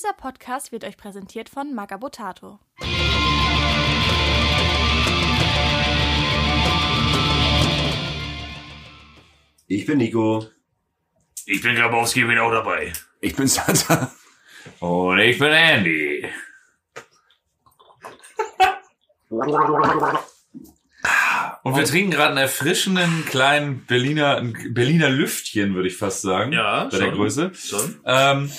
Dieser Podcast wird euch präsentiert von Magabotato. Ich bin Nico. Ich bin Grabowski, bin auch dabei. Ich bin Santa. Und ich bin Andy. Und wir trinken gerade einen erfrischenden kleinen Berliner, Berliner Lüftchen, würde ich fast sagen. Ja, Bei der schon. Größe. Schon? Ähm,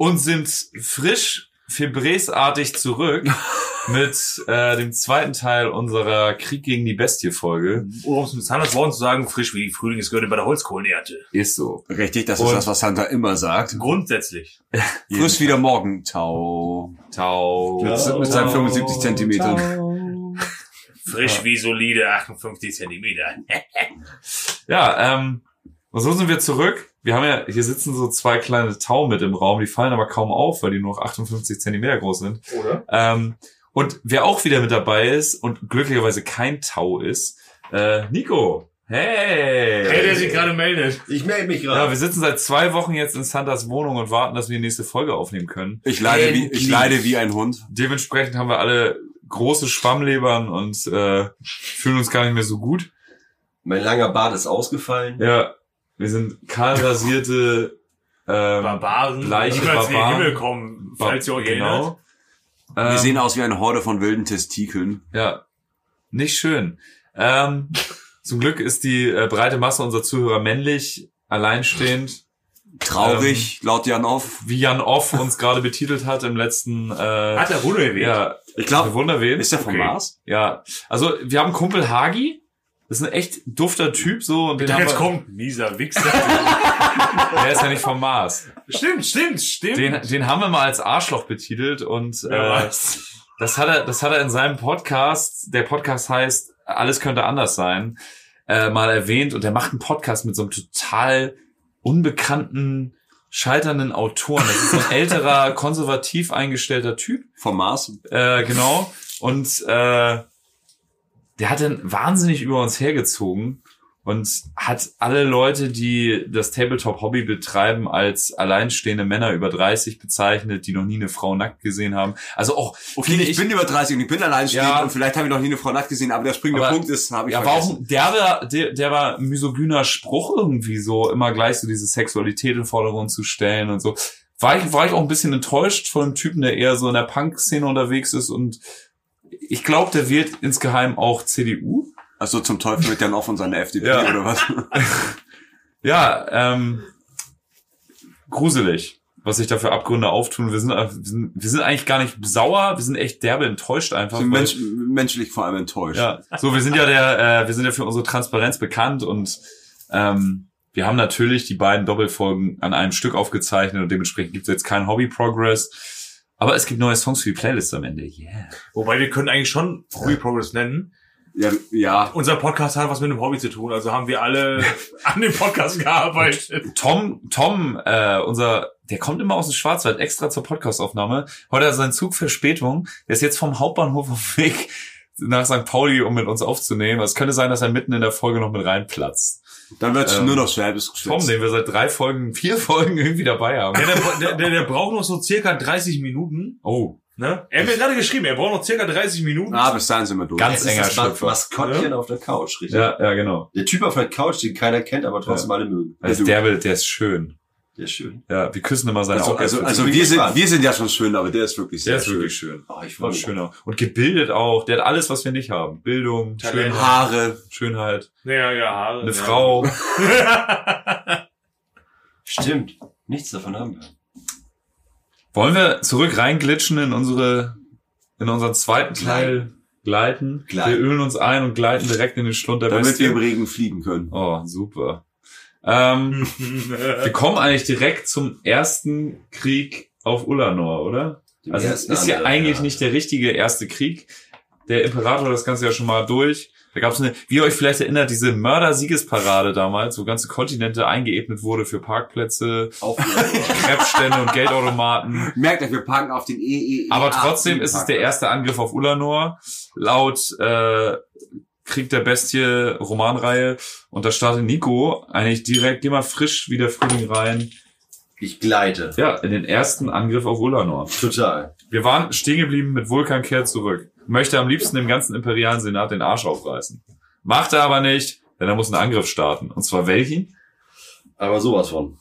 und sind frisch, febresartig zurück mit äh, dem zweiten Teil unserer Krieg gegen die Bestie-Folge. Um es mit Sanders Worten zu sagen, frisch wie Frühling ist gehört bei der Holzkohlenernte. Ist so. Richtig, das ist Und- das, was Santa immer sagt. Grundsätzlich. Frisch wieder morgen. Tau. Tau. Mit, mit seinen 75 Zentimetern. Frisch wie solide 58 Zentimeter. Ja, ähm, und so sind wir zurück. Wir haben ja, hier sitzen so zwei kleine Tau mit im Raum, die fallen aber kaum auf, weil die nur noch 58 Zentimeter groß sind. Oder? Ähm, und wer auch wieder mit dabei ist und glücklicherweise kein Tau ist, äh, Nico. Hey! Hey, der sich gerade meldet. Ich melde mich ja, wir sitzen seit zwei Wochen jetzt in Santas Wohnung und warten, dass wir die nächste Folge aufnehmen können. Ich leide, wie, ich leide wie ein Hund. Dementsprechend haben wir alle große Schwammlebern und äh, fühlen uns gar nicht mehr so gut. Mein langer Bart ist ausgefallen. Ja, wir sind kahl rasierte ähm, Barbaren. Bleiche die in den Barbaren. Himmel kommen, falls ihr euch erinnert. genau. Wir Ähm, sehen aus wie eine Horde von wilden Testikeln. Ja, nicht schön. Ähm, zum Glück ist die äh, breite Masse unserer Zuhörer männlich, alleinstehend, Traurig, laut Jan Off. wie Jan Off uns gerade betitelt hat im letzten. Äh, Hat er Wunder erwähnt. ja, Ich glaube, Wunderwehen. ist der vom Okay. Mars? Ja, also wir haben Kumpel Hagi. Das ist ein echt dufter Typ so und den haben Jetzt wir, kommt mieser Wichser. der ist ja nicht vom Mars. stimmt, stimmt, stimmt. Den, den haben wir mal als Arschloch betitelt und äh. Das hat er, das hat er in seinem Podcast, der Podcast heißt Alles könnte anders sein, äh, mal erwähnt und er macht einen Podcast mit so einem total unbekannten, scheiternden Autoren. Das ist so ein älterer, konservativ eingestellter Typ, Vom Mars? äh, genau. Und äh, der hat dann wahnsinnig über uns hergezogen und hat alle Leute, die das Tabletop-Hobby betreiben, als alleinstehende Männer über 30 bezeichnet, die noch nie eine Frau nackt gesehen haben. Also auch, Okay, finde ich, bin über 30 und ich bin alleinstehend Ja. und vielleicht habe ich noch nie eine Frau nackt gesehen, aber der springende Aber- Punkt ist, habe ich Ja, war auch vergessen. ein derber, der, der war misogyner Spruch irgendwie so, immer gleich so diese Sexualität in Vordergrund zu stellen und so. War ich, war ich auch ein bisschen enttäuscht von einem Typen, der eher so in der Punk-Szene unterwegs ist und ich glaube, der wird insgeheim auch CDU. Also zum Teufel mit Jan Off und seiner FDP Ja. oder was? Ja, ähm, gruselig, was sich da für Abgründe auftun. Wir sind, wir sind, wir sind eigentlich gar nicht sauer, wir sind echt derbe enttäuscht einfach. Sind Mensch, menschlich vor allem enttäuscht. Ja, so wir sind ja der, äh, wir sind ja für unsere Transparenz bekannt und ähm, wir haben natürlich die beiden Doppelfolgen an einem Stück aufgezeichnet und dementsprechend gibt es jetzt keinen Hobby Progress. Aber es gibt neue Songs für die Playlist am Ende. Yeah. Wobei wir können eigentlich schon Hobby Progress nennen. Ja, ja. Unser Podcast hat was mit einem Hobby zu tun, also haben wir alle an dem Podcast gearbeitet. Tom, Tom, äh, unser, der kommt immer aus dem Schwarzwald extra zur Podcastaufnahme. Heute hat er seinen Zug Verspätung. Der ist jetzt vom Hauptbahnhof auf dem Weg nach St. Pauli, um mit uns aufzunehmen. Es könnte sein, dass er mitten in der Folge noch mit reinplatzt. Dann wird Ähm, nur noch Schwäbisch Tom, den wir seit drei Folgen, vier Folgen irgendwie dabei haben. Der, der, der, der braucht noch so circa 30 Minuten. Oh, Ne? Er hat mir gerade geschrieben, er braucht noch circa 30 Minuten. Ah, bis dahin sind wir durch. Ganz Das enger Schlüpfer. Maskottchen auf der Couch, richtig? Ja, ja, genau. Der Typ auf der Couch, den keiner kennt, aber trotzdem alle mögen. Also der, will- der ist schön. Der ist schön. Ja, wir küssen immer seine Also, Augen. also, also wir sind, wir sind ja schon schön, aber der ist wirklich sehr der ist schön. wirklich schön. Oh, ich War schöner. Und gebildet auch. Der hat alles, was wir nicht haben. Bildung, Talent. Schönheit, Haare. Schönheit, Ja, ja, Haare. eine ja. Frau. Stimmt. Nichts davon haben wir. Wollen wir zurück reinglitschen in unsere, in unseren zweiten Teil gleiten? Gleiten. Wir ölen uns ein und gleiten direkt in den Schlund der Damit Bestie. wir im Regen fliegen können. Oh, super. Ähm, wir kommen eigentlich direkt zum ersten Krieg auf Ulanor, oder? Den Also es ist ja eigentlich ja. nicht der richtige erste Krieg. Der Imperator hat das Ganze ja schon mal durch. Da gab es eine, wie ihr euch vielleicht erinnert, diese Mörder-Siegesparade damals, wo ganze Kontinente eingeebnet wurde für Parkplätze. Krebsstände und Geldautomaten. Merkt euch, wir parken auf den EE. Aber trotzdem ist es der erste Angriff auf Ulanor, laut äh, Krieg der Bestie Romanreihe. Und da startet Nico eigentlich direkt, mal frisch wie der Frühling rein. Ich gleite. Ja, in den ersten Angriff auf Ulanor. Total. Wir waren stehen geblieben mit Vulkan kehrt zurück. Möchte am liebsten dem ganzen imperialen Senat den Arsch aufreißen. Macht er aber nicht, denn er muss einen Angriff starten. Und zwar welchen? Aber sowas von.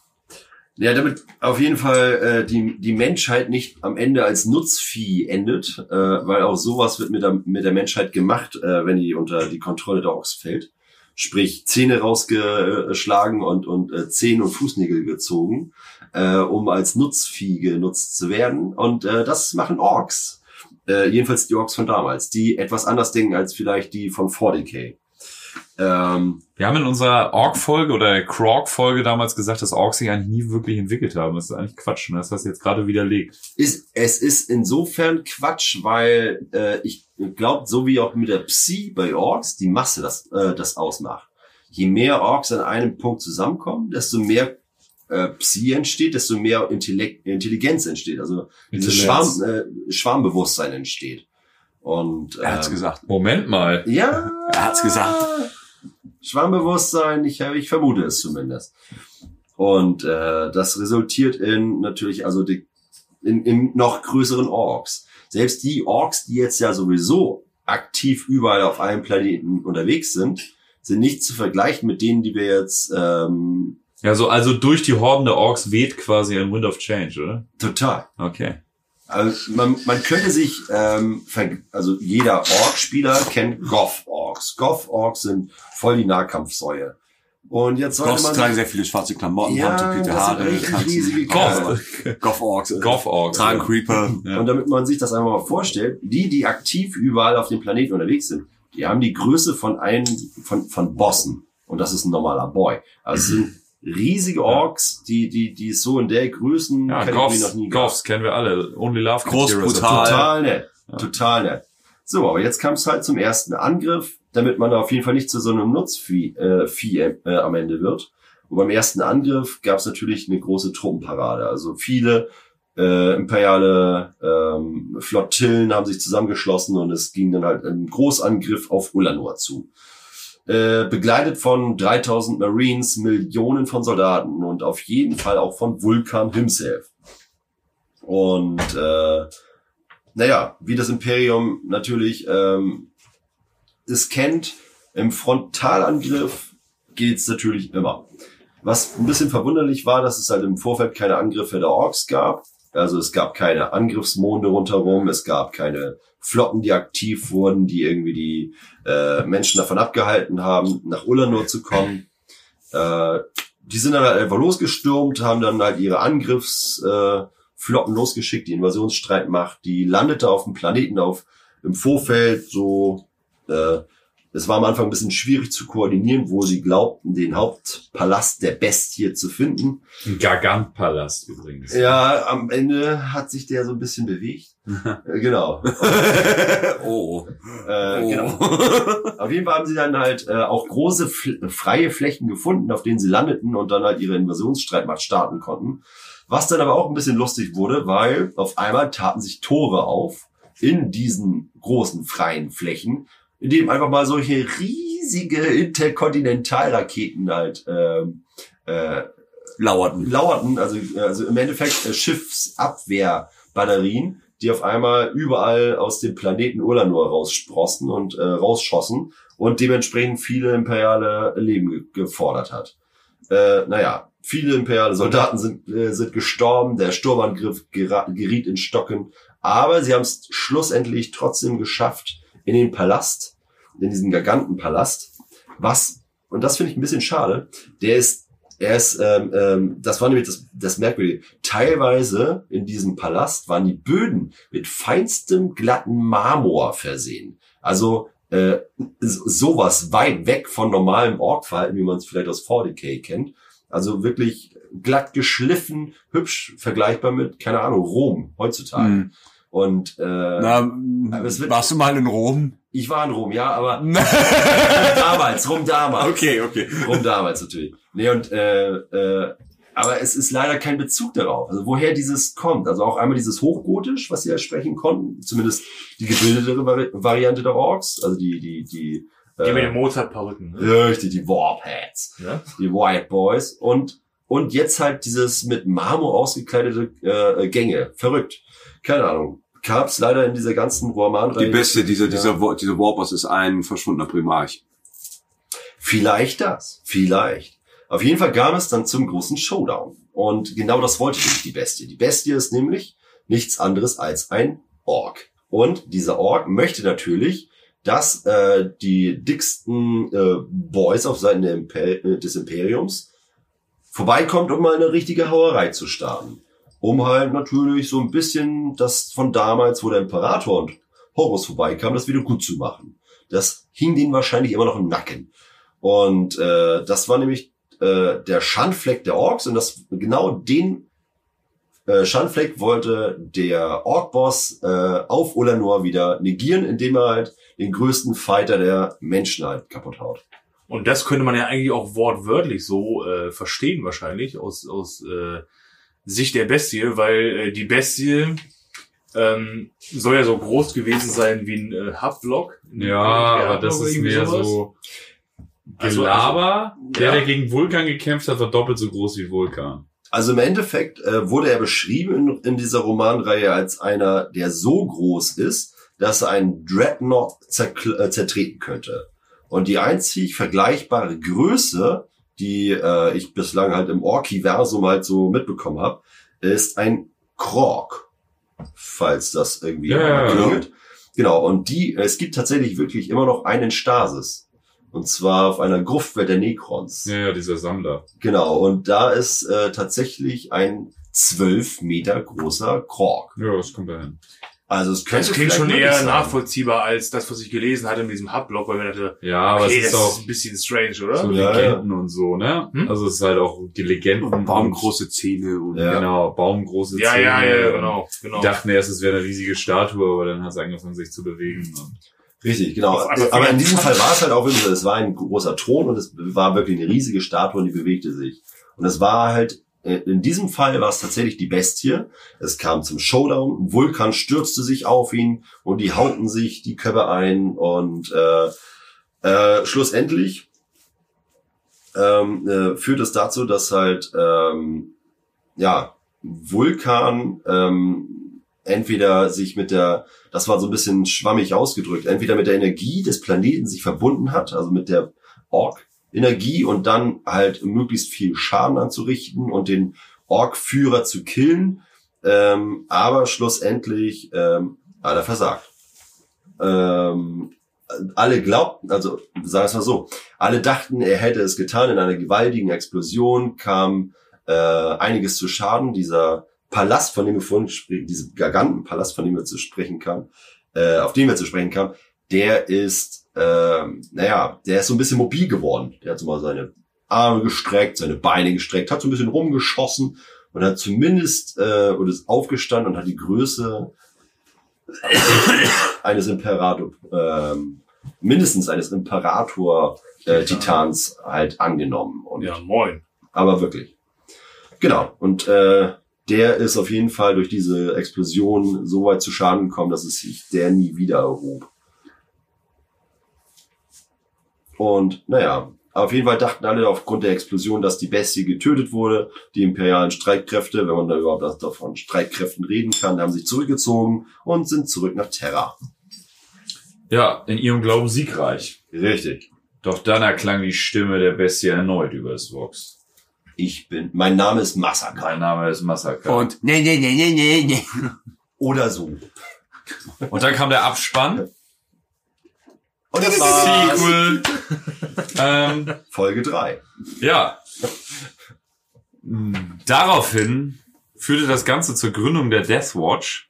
Ja, damit auf jeden Fall äh, die, die Menschheit nicht am Ende als Nutzvieh endet, äh, weil auch sowas wird mit der, mit der Menschheit gemacht, äh, wenn die unter die Kontrolle der Orks fällt. Sprich, Zähne rausgeschlagen und, und äh, Zehen und Fußnägel gezogen, äh, um als Nutzvieh genutzt zu werden. Und äh, das machen Orks. Äh, jedenfalls die Orks von damals, die etwas anders denken als vielleicht die von 40k. Ähm, Wir haben in unserer Ork-Folge oder Krog-Folge damals gesagt, dass Orks sich eigentlich nie wirklich entwickelt haben. Das ist eigentlich Quatsch. Ne? Das hast du jetzt gerade widerlegt. ist, es ist insofern Quatsch, weil äh, ich glaube, so wie auch mit der Psi bei Orks, die Masse das, äh, das ausmacht. Je mehr Orks an einem Punkt zusammenkommen, desto mehr äh, Psi entsteht, desto mehr Intellekt, Intelligenz entsteht. Also dieses Schwarm, äh, Schwarmbewusstsein entsteht. Und Er hat's ähm, gesagt. Moment mal. Ja. Er hat's gesagt. Schwarmbewusstsein, ich, ich vermute es zumindest. Und äh, das resultiert in natürlich also die, in, in noch größeren Orks. Selbst die Orks, die jetzt ja sowieso aktiv überall auf allen Planeten unterwegs sind, sind nicht zu vergleichen mit denen, die wir jetzt ähm, Ja, so, also durch die Horden der Orks weht quasi ein Wind of Change, oder? total. Okay. Also man, man könnte sich, ähm, ver- also jeder Ork-Spieler kennt Goth-Orks. Goth-Orks sind voll die Nahkampfsäue. Und jetzt sollte Goths man tragen sehr viele schwarze Klamotten, Ja, das sind Haare, tanzen. Goth, Goth Orks. äh, Goth Orks. Tragen Creeper. Ja. Und damit man sich das einfach mal vorstellt, die, die aktiv überall auf dem Planeten unterwegs sind, die haben die Größe von einem, von, von Bossen. Und das ist ein normaler Boy. Also es sind riesige Orks, die, die, die es so in der Größen Ja, Kategorie noch nie gab. Goths kennen wir alle. Only Love Groß, Heroes. brutal. Total nett. Total nett. So, aber jetzt kam es halt zum ersten Angriff, damit man auf jeden Fall nicht zu so einem Nutzvieh äh, Vieh, äh, am Ende wird. Und beim ersten Angriff gab es natürlich eine große Truppenparade. Also viele äh, imperiale ähm, Flottillen haben sich zusammengeschlossen und es ging dann halt ein Großangriff auf Ulanor zu. Äh, begleitet von 3000 Marines, Millionen von Soldaten und auf jeden Fall auch von Vulkan himself. Und äh, naja, wie das Imperium natürlich ähm, es kennt, im Frontalangriff geht's natürlich immer. Was ein bisschen verwunderlich war, dass es halt im Vorfeld keine Angriffe der Orks gab. Also es gab keine Angriffsmonde rundherum, es gab keine Flotten, die aktiv wurden, die irgendwie die äh, Menschen davon abgehalten haben, nach Ulanor zu kommen. Äh, die sind dann halt einfach losgestürmt, haben dann halt ihre Angriffsflotten äh, losgeschickt, die Invasionsstreitmacht, die landete auf dem Planeten auf im Vorfeld so äh, es war am Anfang ein bisschen schwierig zu koordinieren, wo sie glaubten, den Hauptpalast der Bestie zu finden. Ein Gargant-Palast übrigens. Ja, am Ende hat sich der so ein bisschen bewegt. Genau. oh. Äh, oh. genau. Auf jeden Fall haben sie dann halt äh, auch große freie Flächen gefunden, auf denen sie landeten und dann halt ihre Invasionsstreitmacht starten konnten. Was dann aber auch ein bisschen lustig wurde, weil auf einmal taten sich Tore auf in diesen großen freien Flächen, in denen einfach mal solche riesige Interkontinentalraketen halt ähm, äh, Lauerten. lauerten, also, also im Endeffekt äh, Schiffsabwehrbatterien, die auf einmal überall aus dem Planeten Ulanor raussprossen und äh, rausschossen und dementsprechend viele imperiale Leben ge gefordert hat. Äh, naja, viele imperiale Soldaten sind, äh, sind gestorben, der Sturmangriff geriet in Stocken, aber sie haben es schlussendlich trotzdem geschafft in den Palast, in diesen Gigantenpalast, was, und das finde ich ein bisschen schade, der ist er ist, ähm, ähm, das war nämlich das, das Merkwürdige. Teilweise in diesem Palast waren die Böden mit feinstem glatten Marmor versehen. Also äh, so- sowas weit weg von normalem Orkverhalten, wie man es vielleicht aus 40k kennt. Also wirklich glatt geschliffen, hübsch, vergleichbar mit, keine Ahnung, Rom heutzutage. Hm. Und äh, Na, Aber es wird- warst du mal in Rom? ich war in Rom, ja, aber damals, Rom damals. okay, okay. Rum damals natürlich. Nee, und äh, äh, aber es ist leider kein Bezug darauf. Also woher dieses kommt. Also auch einmal dieses Hochgotisch, was sie ja sprechen konnten, zumindest die gebildetere Vari Variante der Orks, also die, die, die Gib mir äh, den Mozart-Perücken. Ne? richtig, die Warpheads, Ja? die White Boys und und jetzt halt dieses mit Marmor ausgekleidete äh, Gänge. Verrückt. Keine Ahnung. Gab's leider in dieser ganzen Romanreihe. Die beste, dieser, Ja. dieser, dieser Warboss ist ein verschwundener Primarch. Vielleicht das. Vielleicht. Auf jeden Fall kam es dann zum großen Showdown. Und genau das wollte nämlich die Bestie. Die Bestie ist nämlich nichts anderes als ein Ork. Und dieser Ork möchte natürlich, dass äh, die dicksten äh, Boys auf Seiten Imper äh, des Imperiums vorbeikommt, um mal eine richtige Hauerei zu starten. Um halt natürlich so ein bisschen das von damals, wo der Imperator und Horus vorbeikam, das wieder gut zu machen. Das hing denen wahrscheinlich immer noch im Nacken. Und äh, das war nämlich äh, der Schandfleck der Orks und das genau den äh, Schandfleck wollte der Ork-Boss äh, auf Olanor wieder negieren, indem er halt den größten Fighter der Menschen halt kaputt haut. Und das könnte man ja eigentlich auch wortwörtlich so äh, verstehen wahrscheinlich aus, aus äh, Sicht der Bestie, weil äh, die Bestie ähm, soll ja so groß gewesen sein wie ein äh, Hubblock. Ja, aber das ist mehr so Also- Gelaber. der, Ja. der gegen Vulkan gekämpft hat, war doppelt so groß wie Vulkan. Also im Endeffekt äh, wurde er beschrieben in, in dieser Romanreihe als einer, der so groß ist, dass er einen Dreadnought äh, zertreten könnte. Und die einzig vergleichbare Größe, die äh, ich bislang halt im Orkiversum halt so mitbekommen habe, ist ein Krog. Falls das irgendwie Ja, ja, ja. klingelt. Genau, und die, es gibt tatsächlich wirklich immer noch einen Stasis. Und zwar auf einer Gruftwelt der Necrons. Ja, ja, dieser Sammler. Genau, und da ist äh, tatsächlich ein zwölf Meter großer Krog. Ja, das kommt da hin. Also es könnte Das klingt vielleicht schon eher sein. nachvollziehbar als das, was ich gelesen hatte in diesem Hubblock, weil mir dachte, Ja, aber okay, es ist das auch ist ein bisschen strange, oder? so Ja, Legenden und so, ne? Hm? Also es ist halt auch die Legenden. Baumgroße Zähne und Ja. Genau, baumgroße ja, Zähne. ja, ja, und genau, genau. Die dachten erst, es wäre eine riesige Statue, aber dann hat es angefangen, sich zu bewegen. Und Richtig, genau. Aber in diesem Fall war es halt auch wirklich, so, es war ein großer Thron und es war wirklich eine riesige Statue und die bewegte sich. Und es war halt, in diesem Fall war es tatsächlich die Bestie. Es kam zum Showdown, Vulkan stürzte sich auf ihn und die hauten sich die Köpfe ein und äh, äh, schlussendlich ähm, äh, führt es dazu, dass halt ähm, ja Vulkan ähm, entweder sich mit der, das war so ein bisschen schwammig ausgedrückt, entweder mit der Energie des Planeten sich verbunden hat, also mit der Ork-Energie und dann halt möglichst viel Schaden anzurichten und den Ork-Führer zu killen, ähm, aber schlussendlich ähm, hat er versagt. Ähm, alle glaubten, also sagen wir es mal so, alle dachten, er hätte es getan. In einer gewaltigen Explosion kam äh, einiges zu Schaden. Dieser Palast, von dem wir vorhin sprechen, diese Gigantenpalast, von dem wir zu sprechen kamen, äh, auf den wir zu sprechen kamen, der ist, äh, naja, der ist so ein bisschen mobil geworden. Der hat so mal seine Arme gestreckt, seine Beine gestreckt, hat so ein bisschen rumgeschossen und hat zumindest äh, und ist aufgestanden und hat die Größe eines Imperator, ähm, mindestens eines Imperator äh, halt angenommen. Und Ja, moin. aber wirklich. Genau. Und äh, der ist auf jeden Fall durch diese Explosion so weit zu Schaden gekommen, dass es sich der nie wieder erhob. Und naja, auf jeden Fall dachten alle aufgrund der Explosion, dass die Bestie getötet wurde. Die imperialen Streitkräfte, wenn man da überhaupt davon Streitkräften reden kann, haben sich zurückgezogen und sind zurück nach Terra. ja, in ihrem Glauben siegreich. Richtig. Doch dann erklang die Stimme der Bestie erneut über das Vox. Ich bin, mein Name ist Massaker. Mein Name ist Massaker. Und nee, nee, nee, nee, nee, nee. Oder so. Und dann kam der Abspann. Und das war's. Sequel. ähm, Folge drei. ja. Daraufhin führte das Ganze zur Gründung der Death Watch,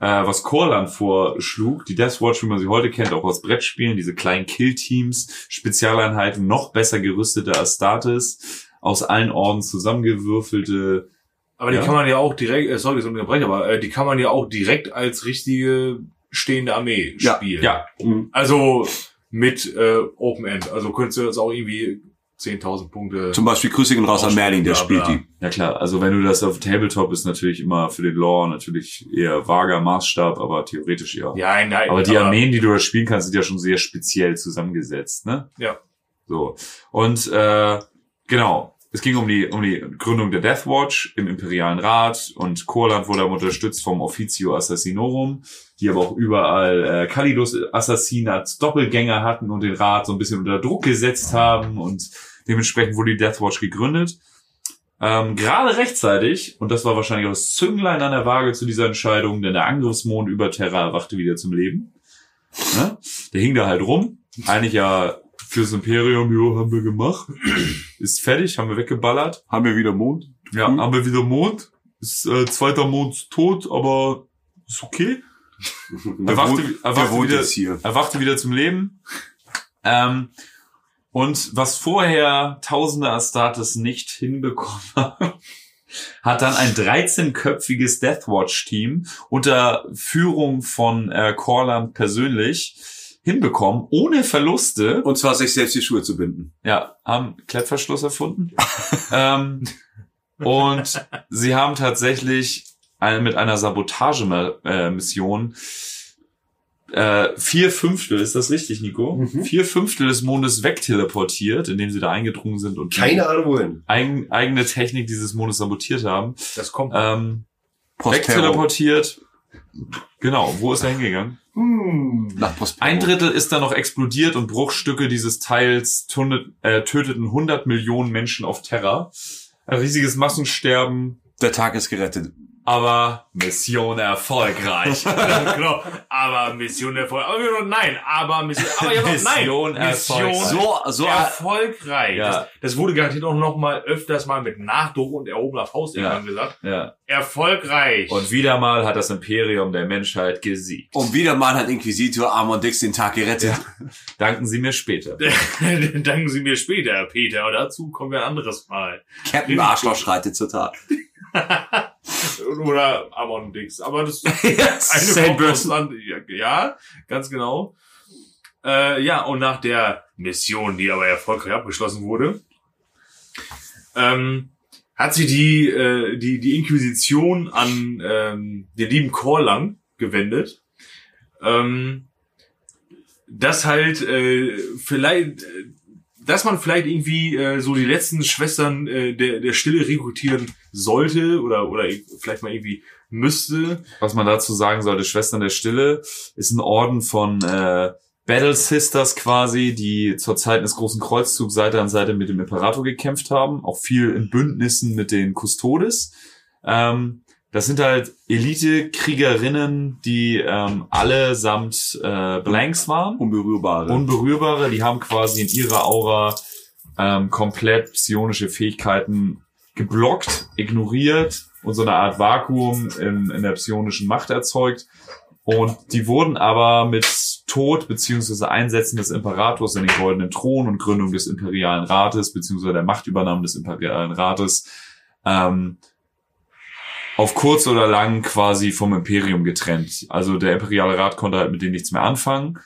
äh, was Corland vorschlug. Die Death Watch, wie man sie heute kennt, auch aus Brettspielen, diese kleinen Kill-Teams, Spezialeinheiten, noch besser gerüstete Astartes, aus allen Orden zusammengewürfelte. Aber die Ja. kann man ja auch direkt, äh, sorry, das unterbreche, aber äh, die kann man ja auch direkt als richtige stehende Armee Ja, spielen. Ja, Also mit äh, Open End. Also könntest du jetzt auch irgendwie 10.000 Punkte. Zum Beispiel Grüße gehen raus an Merlin, der spielt die. Ja klar, also wenn du das auf Tabletop ist natürlich immer für den Lore natürlich eher vager Maßstab, aber theoretisch ja. Ja, nein. Aber die Armeen, die du da spielen kannst, sind ja schon sehr speziell zusammengesetzt, ne? Ja. So. Und äh, genau. es ging um die, um die Gründung der Death Watch im Imperialen Rat und Kurland wurde unterstützt vom Officio Assassinorum, die aber auch überall äh, Kalidos Assassinat Doppelgänger hatten und den Rat so ein bisschen unter Druck gesetzt haben und dementsprechend wurde die Death Watch gegründet. Ähm, gerade rechtzeitig, und das war wahrscheinlich auch das Zünglein an der Waage zu dieser Entscheidung, denn der Angriffsmond über Terra erwachte wieder zum Leben. Ne? Der hing da halt rum. Eigentlich ja fürs Imperium, jo, haben wir gemacht. Ist fertig, haben wir weggeballert. Haben wir wieder Mond? Ja, Mhm. haben wir wieder Mond. Ist äh, zweiter Mond tot, aber ist okay. Erwachte, erwachte, wieder, erwachte wieder zum Leben. Ähm, und was vorher tausende Astartes nicht hinbekommen haben, hat dann ein 13-köpfiges Deathwatch-Team unter Führung von äh, Corland persönlich hinbekommen, ohne Verluste. Und zwar sich selbst die Schuhe zu binden. Ja, haben Klettverschluss erfunden. ähm, und sie haben tatsächlich mit einer Sabotagemission äh, vier Fünftel, ist das richtig, Nico? Mhm. Vier Fünftel des Mondes wegteleportiert, indem sie da eingedrungen sind und Keine Ahnung wohin. eigen, eigene Technik dieses Mondes sabotiert haben. Das kommt. Ähm, wegteleportiert. Genau, wo ist er hingegangen? Hm. Nach Prospero. Ein Drittel ist dann noch explodiert und Bruchstücke dieses Teils tundet, äh, töteten 100 Millionen Menschen auf Terra. Ein riesiges Massensterben, Der Tag ist gerettet. Aber Mission erfolgreich. genau. Aber Mission Erfolg. Aber wir noch, nein, aber Mission. Aber ja, noch, nein. Mission erfolgreich. So, so, erfolgreich. Ja. Das, das wurde garantiert auch noch mal öfters mal mit Nachdruck und erhobener Faust Ja. irgendwann gesagt. ja. Erfolgreich. Und wieder mal hat das Imperium der Menschheit gesiegt. und wieder mal hat Inquisitor Amon Dix den Tag gerettet. Danken Sie mir später. Danken Sie mir später, Peter. Und dazu kommen wir ein anderes Mal. Captain Arschloch schreitet zur Tat. Oder Amon Dix. Aber das Saint Eine Person. Ja, ja, ganz genau. Äh, ja, und nach der Mission, die aber erfolgreich abgeschlossen wurde, ähm, hat sie die, äh, die, die Inquisition an ähm, den lieben Korlang gewendet. Ähm, dass halt äh, vielleicht, äh, dass man vielleicht irgendwie äh, so die letzten Schwestern äh, der, der Stille rekrutieren sollte oder, oder vielleicht mal irgendwie müsste. Was man dazu sagen sollte, Schwestern der Stille ist ein Orden von äh, Battle Sisters quasi, die zur Zeit des großen Kreuzzugs Seite an Seite mit dem Imperator gekämpft haben, auch viel in Bündnissen mit den Custodes. Ähm, das sind halt Elite-Kriegerinnen, die ähm, allesamt äh, Blanks waren. Unberührbare. Unberührbare, die haben quasi in ihrer Aura ähm, komplett psionische Fähigkeiten geblockt, ignoriert und so eine Art Vakuum in, in der psionischen Macht erzeugt. Und die wurden aber mit Tod beziehungsweise Einsetzen des Imperators in den goldenen Thron und Gründung des imperialen Rates beziehungsweise der Machtübernahme des imperialen Rates ähm, auf kurz oder lang quasi vom Imperium getrennt. Also der imperiale Rat konnte halt mit denen nichts mehr anfangen.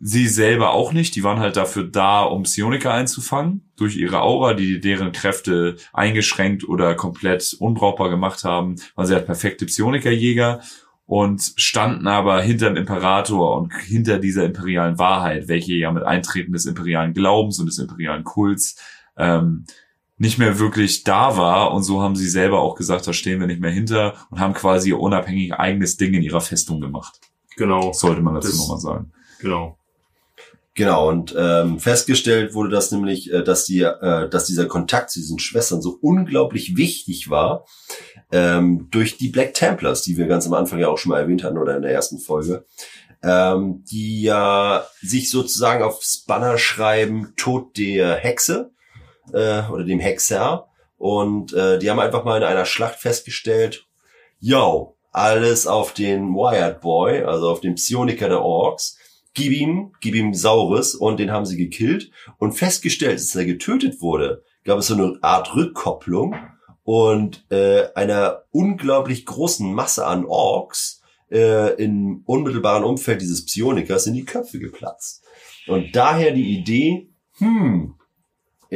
Sie selber auch nicht. Die waren halt dafür da, um Psioniker einzufangen. Durch ihre Aura, die deren Kräfte eingeschränkt oder komplett unbrauchbar gemacht haben, waren sie halt perfekte Psionikerjäger und standen aber hinter dem Imperator und hinter dieser imperialen Wahrheit, welche ja mit Eintreten des imperialen Glaubens und des imperialen Kults ähm, nicht mehr wirklich da war. Und so haben sie selber auch gesagt, da stehen wir nicht mehr hinter und haben quasi ihr unabhängig eigenes Ding in ihrer Festung gemacht. Genau, Das sollte man dazu nochmal sagen. genau. Genau, und ähm, festgestellt wurde das nämlich, äh, dass, die, äh, dass dieser Kontakt zu diesen Schwestern so unglaublich wichtig war ähm, durch die Black Templars, die wir ganz am Anfang ja auch schon mal erwähnt hatten oder in der ersten Folge, ähm, die ja sich sozusagen aufs Banner schreiben, Tod der Hexe äh, oder dem Hexer. Und äh, die haben einfach mal in einer Schlacht festgestellt, yo, alles auf den Wired Boy, also auf den Psioniker der Orks, gib ihm, gib ihm Saurus und den haben sie gekillt und festgestellt, dass er getötet wurde, gab es so eine Art Rückkopplung und äh, einer unglaublich großen Masse an Orks äh, im unmittelbaren Umfeld dieses Psionikers sind die Köpfe geplatzt. Und daher die Idee, hm,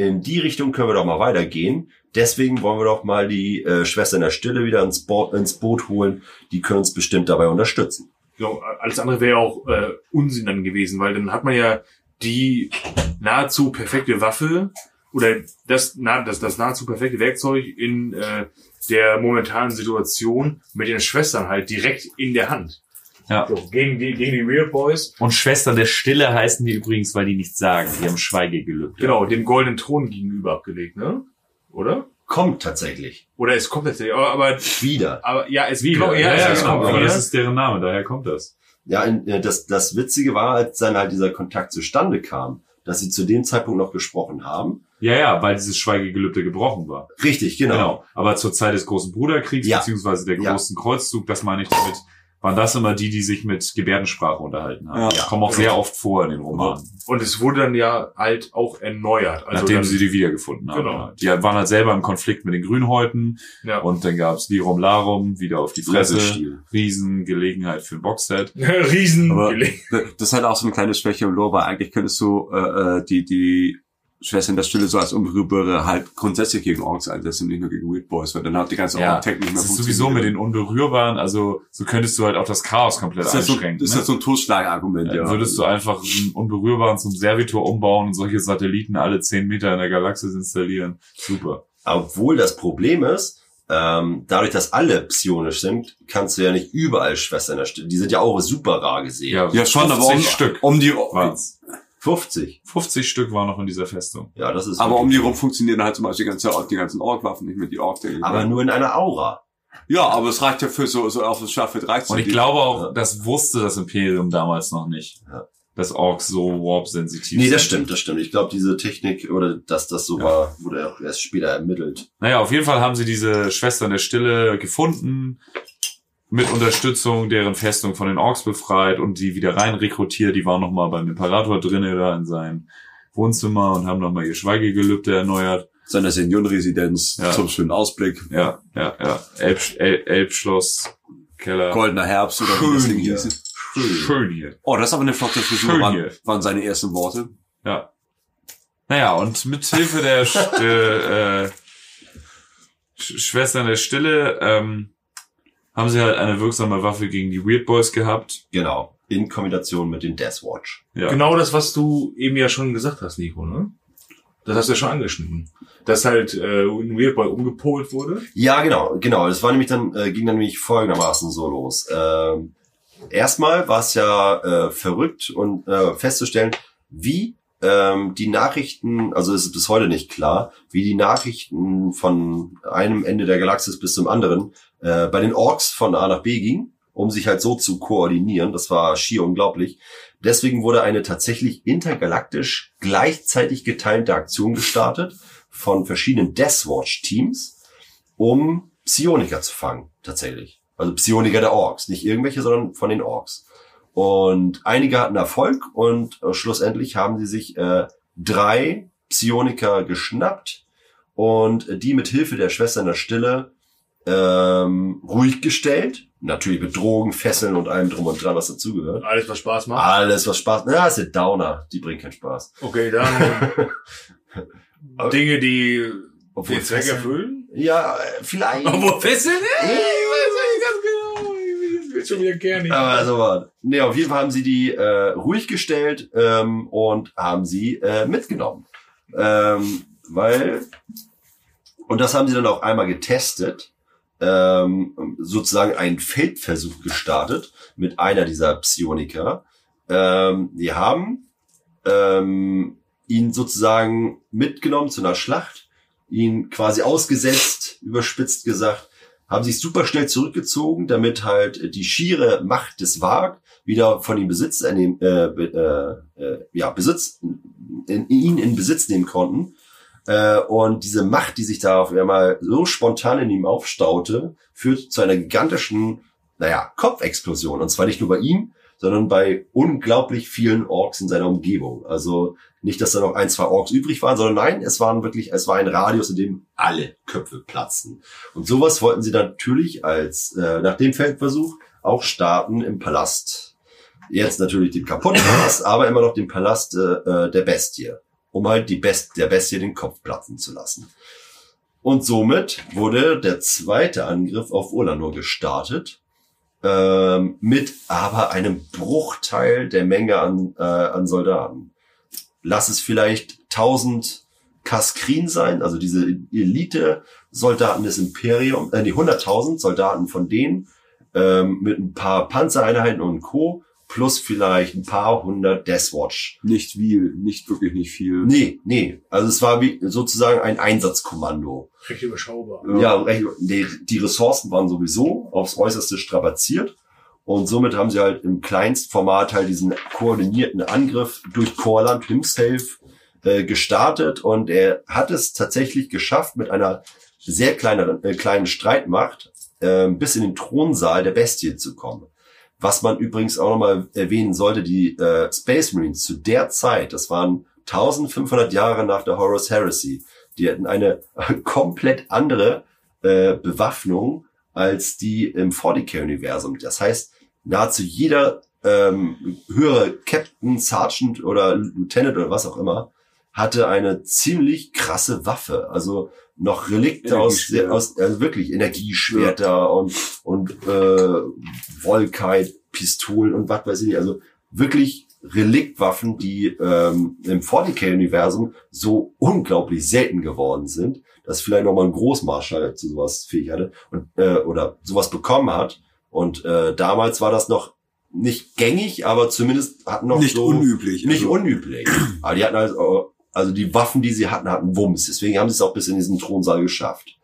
in die Richtung können wir doch mal weitergehen. Deswegen wollen wir doch mal die äh, Schwestern der Stille wieder ins, Bo ins Boot holen. Die können uns bestimmt dabei unterstützen. Genau, alles andere wäre auch äh, Unsinn dann gewesen, weil dann hat man ja die nahezu perfekte Waffe oder das, na, das, das nahezu perfekte Werkzeug in äh, der momentanen Situation mit den Schwestern halt direkt in der Hand. Ja. So, gegen die, gegen die Weird Boys. Und Schwestern der Stille heißen die übrigens, weil die nichts sagen. Die haben Schweigegelübde. Genau, dem goldenen Thron gegenüber abgelegt, ne? Oder? Kommt tatsächlich. Oder es kommt tatsächlich, aber, aber, Wieder. aber ja, es Wieder. glaub- Ja, ja, es genau. kommt Aber wieder. das ist deren Name, daher kommt das. Ja, äh, das, das Witzige war, als dann halt dieser Kontakt zustande kam, dass sie zu dem Zeitpunkt noch gesprochen haben. Ja, ja, weil dieses Schweigegelübde gebrochen war. Richtig, genau. Genau. Aber zur Zeit des großen Bruderkriegs, Ja. beziehungsweise der Ja. großen Kreuzzug, das meine ich damit, waren das immer die, die sich mit Gebärdensprache unterhalten haben. Ja. Kommen auch sehr oft vor in den Romanen. und es wurde dann ja halt auch erneuert. Also nachdem dann, sie die wiedergefunden haben. Genau. Die waren halt selber im Konflikt mit den Grünhäuten ja. und dann gab's Lirum Larum, wieder auf die Fresse, Fressestil. Riesen, Gelegenheit für ein Boxset. Riesen. Aber das ist halt auch so eine kleine Schwäche im Lore, weil eigentlich könntest du äh, äh, die, die Schwestern der Stille so als Unberührbare halt grundsätzlich gegen Orks einsetzen, nicht nur gegen Weird Boys, weil dann hat die ganze Ja, Ork-Tech nicht mehr Das ist sowieso mit den Unberührbaren, also so könntest du halt auch das Chaos komplett Das ist einschränken. das ist ne? halt so ein Totschlagargument, Dann ja. würdest du einfach einen Unberührbaren zum Servitor umbauen und solche Satelliten alle 10 Meter in der Galaxis installieren. Super. Obwohl das Problem ist, ähm, dadurch, dass alle psionisch sind, kannst du ja nicht überall Schwestern der Stille. Die sind ja auch super rar gesehen. ja, schon, aber 50 um, Stück um die, waren's. 50. 50 Stück waren noch in dieser Festung. Ja, das ist. aber um die rum funktionieren halt zum Beispiel die, ganze, die ganzen Ork-Waffen nicht mehr, die ork aber nur in einer Aura. Ja, aber es reicht ja für so, so auf das Schlachtfeld reicht Und ich die- glaube auch, Ja. das wusste das Imperium damals noch nicht. Ja. Dass Orks so warp-sensitiv Nee, das sind. stimmt, das stimmt. Ich glaube, diese Technik oder dass das so Ja. war, wurde auch erst später ermittelt. Naja, auf jeden Fall haben sie diese Schwestern der Stille gefunden, mit Unterstützung deren Festung von den Orks befreit und die wieder rein rekrutiert. Die waren nochmal beim Imperator drinnen da in seinem Wohnzimmer und haben nochmal ihr Schweigegelübde erneuert. seine Seniorenresidenz Ja. zum schönen Ausblick. Ja, ja, ja. Elb, El, Elbschloss, Keller. Goldener Herbst oder wie das Schön Ding hier. hieß. Schön hier. Oh, das ist aber eine flotte Frisur, Schön waren, waren seine ersten Worte. Ja. Naja, und mit Hilfe der St äh, Sch Schwestern der Stille ähm, haben sie halt eine wirksame Waffe gegen die Weird Boys gehabt. Genau. In Kombination mit den Death Watch. Ja. Genau das, was du eben ja schon gesagt hast, Nico, ne? Das hast du ja schon angeschnitten. Dass halt äh, ein Weird Boy umgepolt wurde. Ja, genau, genau. Das war nämlich dann, äh, ging dann nämlich folgendermaßen so los. Ähm, erstmal war es ja äh, verrückt und äh, festzustellen, wie ähm, die Nachrichten, also es ist bis heute nicht klar, wie die Nachrichten von einem Ende der Galaxis bis zum anderen äh, bei den Orks von A nach B ging, um sich halt so zu koordinieren. Das war schier unglaublich. Deswegen wurde eine tatsächlich intergalaktisch gleichzeitig geteilte Aktion gestartet von verschiedenen Deathwatch-Teams, um Psioniker zu fangen, tatsächlich. Also Psioniker der Orks. Nicht irgendwelche, sondern von den Orks. Und einige hatten Erfolg und äh, schlussendlich haben sie sich äh, drei Psioniker geschnappt und die mit Hilfe der Schwestern der Stille ähm, ruhig gestellt. Natürlich mit Drogen, Fesseln und allem drum und dran, was dazugehört. Alles, was Spaß macht. Alles, was Spaß Ja, ist der Downer. Die bringen keinen Spaß. Okay, dann Dinge, die Obwohl den Zweck erfüllen. Ja, äh, vielleicht. Obwohl Fesseln? Ey, ich weiß nicht ganz genau. Das wird schon wieder kernig. Aber so. Nee, auf jeden Fall haben sie die äh, ruhig gestellt ähm, und haben sie äh, mitgenommen. Ähm, weil, und das haben sie dann auch einmal getestet, ähm, sozusagen einen Feldversuch gestartet mit einer dieser Psioniker. Ähm, die haben ähm, ihn sozusagen mitgenommen zu einer Schlacht, ihn quasi ausgesetzt, überspitzt gesagt, haben sich super schnell zurückgezogen, damit halt die schiere Macht des Wag wieder von ihm Besitz äh, be- äh, äh, ja, Besitz, in, ihn in Besitz nehmen konnten. Äh, und diese Macht, die sich da auf einmal so spontan in ihm aufstaute, führt zu einer gigantischen, naja, Kopfexplosion. Und zwar nicht nur bei ihm, sondern bei unglaublich vielen Orks in seiner Umgebung. Also nicht, dass da noch ein, zwei Orks übrig waren, sondern nein, es waren wirklich, es war ein Radius, in dem alle Köpfe platzten. Und sowas wollten sie natürlich als äh, nach dem Feldversuch auch starten im Palast. Jetzt natürlich den kaputten Palast, aber immer noch den Palast äh, äh, der Bestie, um halt die Best der Bestie den Kopf platzen zu lassen. Und somit wurde der zweite Angriff auf Ulanor gestartet, ähm, mit aber einem Bruchteil der Menge an, äh, an Soldaten. Lass es vielleicht 1000 Kaskrin sein, also diese Elite-Soldaten des Imperiums, äh, die 100.000 Soldaten von denen, ähm, mit ein paar Panzereinheiten und Co. plus vielleicht ein paar hundert Deathwatch. Nicht viel, nicht wirklich nicht viel. Nee, nee. Also es war wie sozusagen ein Einsatzkommando. Recht überschaubar. Ja, recht- die, die Ressourcen waren sowieso aufs Äußerste strapaziert. Und somit haben sie halt im Kleinstformat halt diesen koordinierten Angriff durch Corland himself äh, gestartet. Und er hat es tatsächlich geschafft, mit einer sehr kleineren, äh, kleinen Streitmacht äh, bis in den Thronsaal der Bestie zu kommen. Was man übrigens auch nochmal erwähnen sollte, die äh, Space Marines zu der Zeit, das waren 1500 Jahre nach der Horus Heresy, die hatten eine komplett andere äh, Bewaffnung als die im 40k-Universum. Das heißt, nahezu jeder ähm, höhere Captain, Sergeant oder Lieutenant oder was auch immer hatte eine ziemlich krasse Waffe. Also noch Relikte aus, aus also wirklich Energieschwerter und, und äh, Wolkheit, Pistolen und was weiß ich nicht. Also wirklich Reliktwaffen, die ähm, im 40k-Universum so unglaublich selten geworden sind, dass vielleicht nochmal ein Großmarschall zu sowas fähig hatte und äh, oder sowas bekommen hat. Und äh, damals war das noch nicht gängig, aber zumindest hatten noch nicht so unüblich. nicht also, unüblich. Aber die hatten also, also die Waffen, die sie hatten, hatten Wumms. Deswegen haben sie es auch bis in diesen Thronsaal geschafft.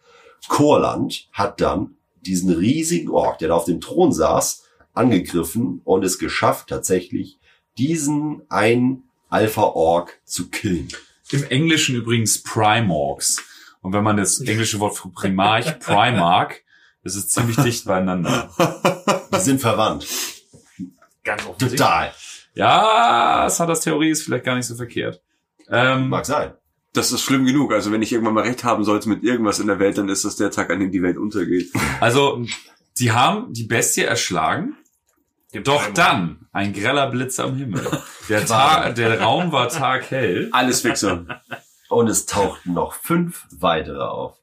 Chorland hat dann diesen riesigen Ork, der da auf dem Thron saß, angegriffen und es geschafft, tatsächlich diesen einen Alpha-Ork zu killen. Im Englischen übrigens Primorgs. Und wenn man das englische Wort für Primarch, das ist ziemlich dicht beieinander. Die sind verwandt. Ganz offensichtlich. Total. Ja, Sadas Theorie ist vielleicht gar nicht so verkehrt. Ähm, Mag sein. Das ist schlimm genug. Also wenn ich irgendwann mal recht haben sollte mit irgendwas in der Welt, dann ist das der Tag, an dem die Welt untergeht. also, die haben die Bestie erschlagen, doch dann ein greller Blitz am Himmel. Der, Tag, der Raum war taghell. Alles Wichser. Und es tauchten noch fünf weitere auf.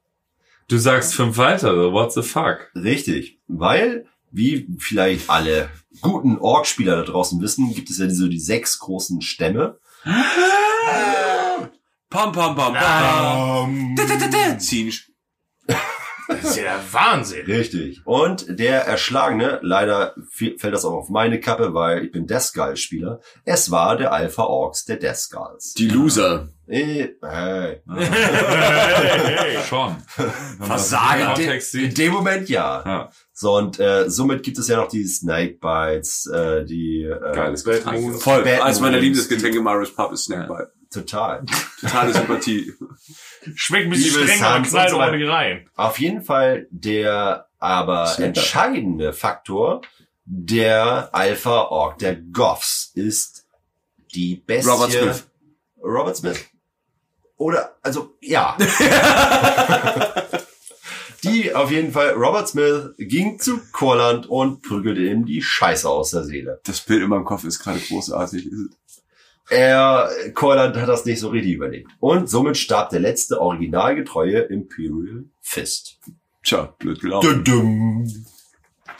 Du sagst fünf weitere, what the fuck? Richtig, weil, wie vielleicht alle guten Ork-Spieler da draußen wissen, gibt es ja so die sechs großen Stämme. Pam, pam, pam, pam. Ziehen. Das ist ja der Wahnsinn. Richtig. Und der Erschlagene, leider fällt das auch auf meine Kappe, weil ich bin Death Skull-Spieler. Es war der Alpha Orks der Death Skulls. Die Loser. Äh, hey. Schon. Wenn man das Versager. In, in dem Moment ja. Ja, So, und äh, somit gibt es ja noch die Snake Bites, äh, die äh, geiles Bad. Moons. Voll. Bad Eines meiner im Irish Pub ist Snakebite. total. Totale Sympathie. Schmeckt ein bisschen Liebe strenger, und knallt ordentlich rein. Auf jeden Fall der aber entscheidende Faktor der Alpha Ork, der Goffs, ist die Bestie. Robert Smith. Robert Smith. Oder, also, ja. die auf jeden Fall, Robert Smith ging zu Corland und prügelte ihm die Scheiße aus der Seele. Das Bild in meinem Kopf ist gerade großartig. Er, Corland hat das nicht so richtig überlegt. Und somit starb der letzte originalgetreue Imperial Fist. Tja, blöd gelaufen. Dum, dum.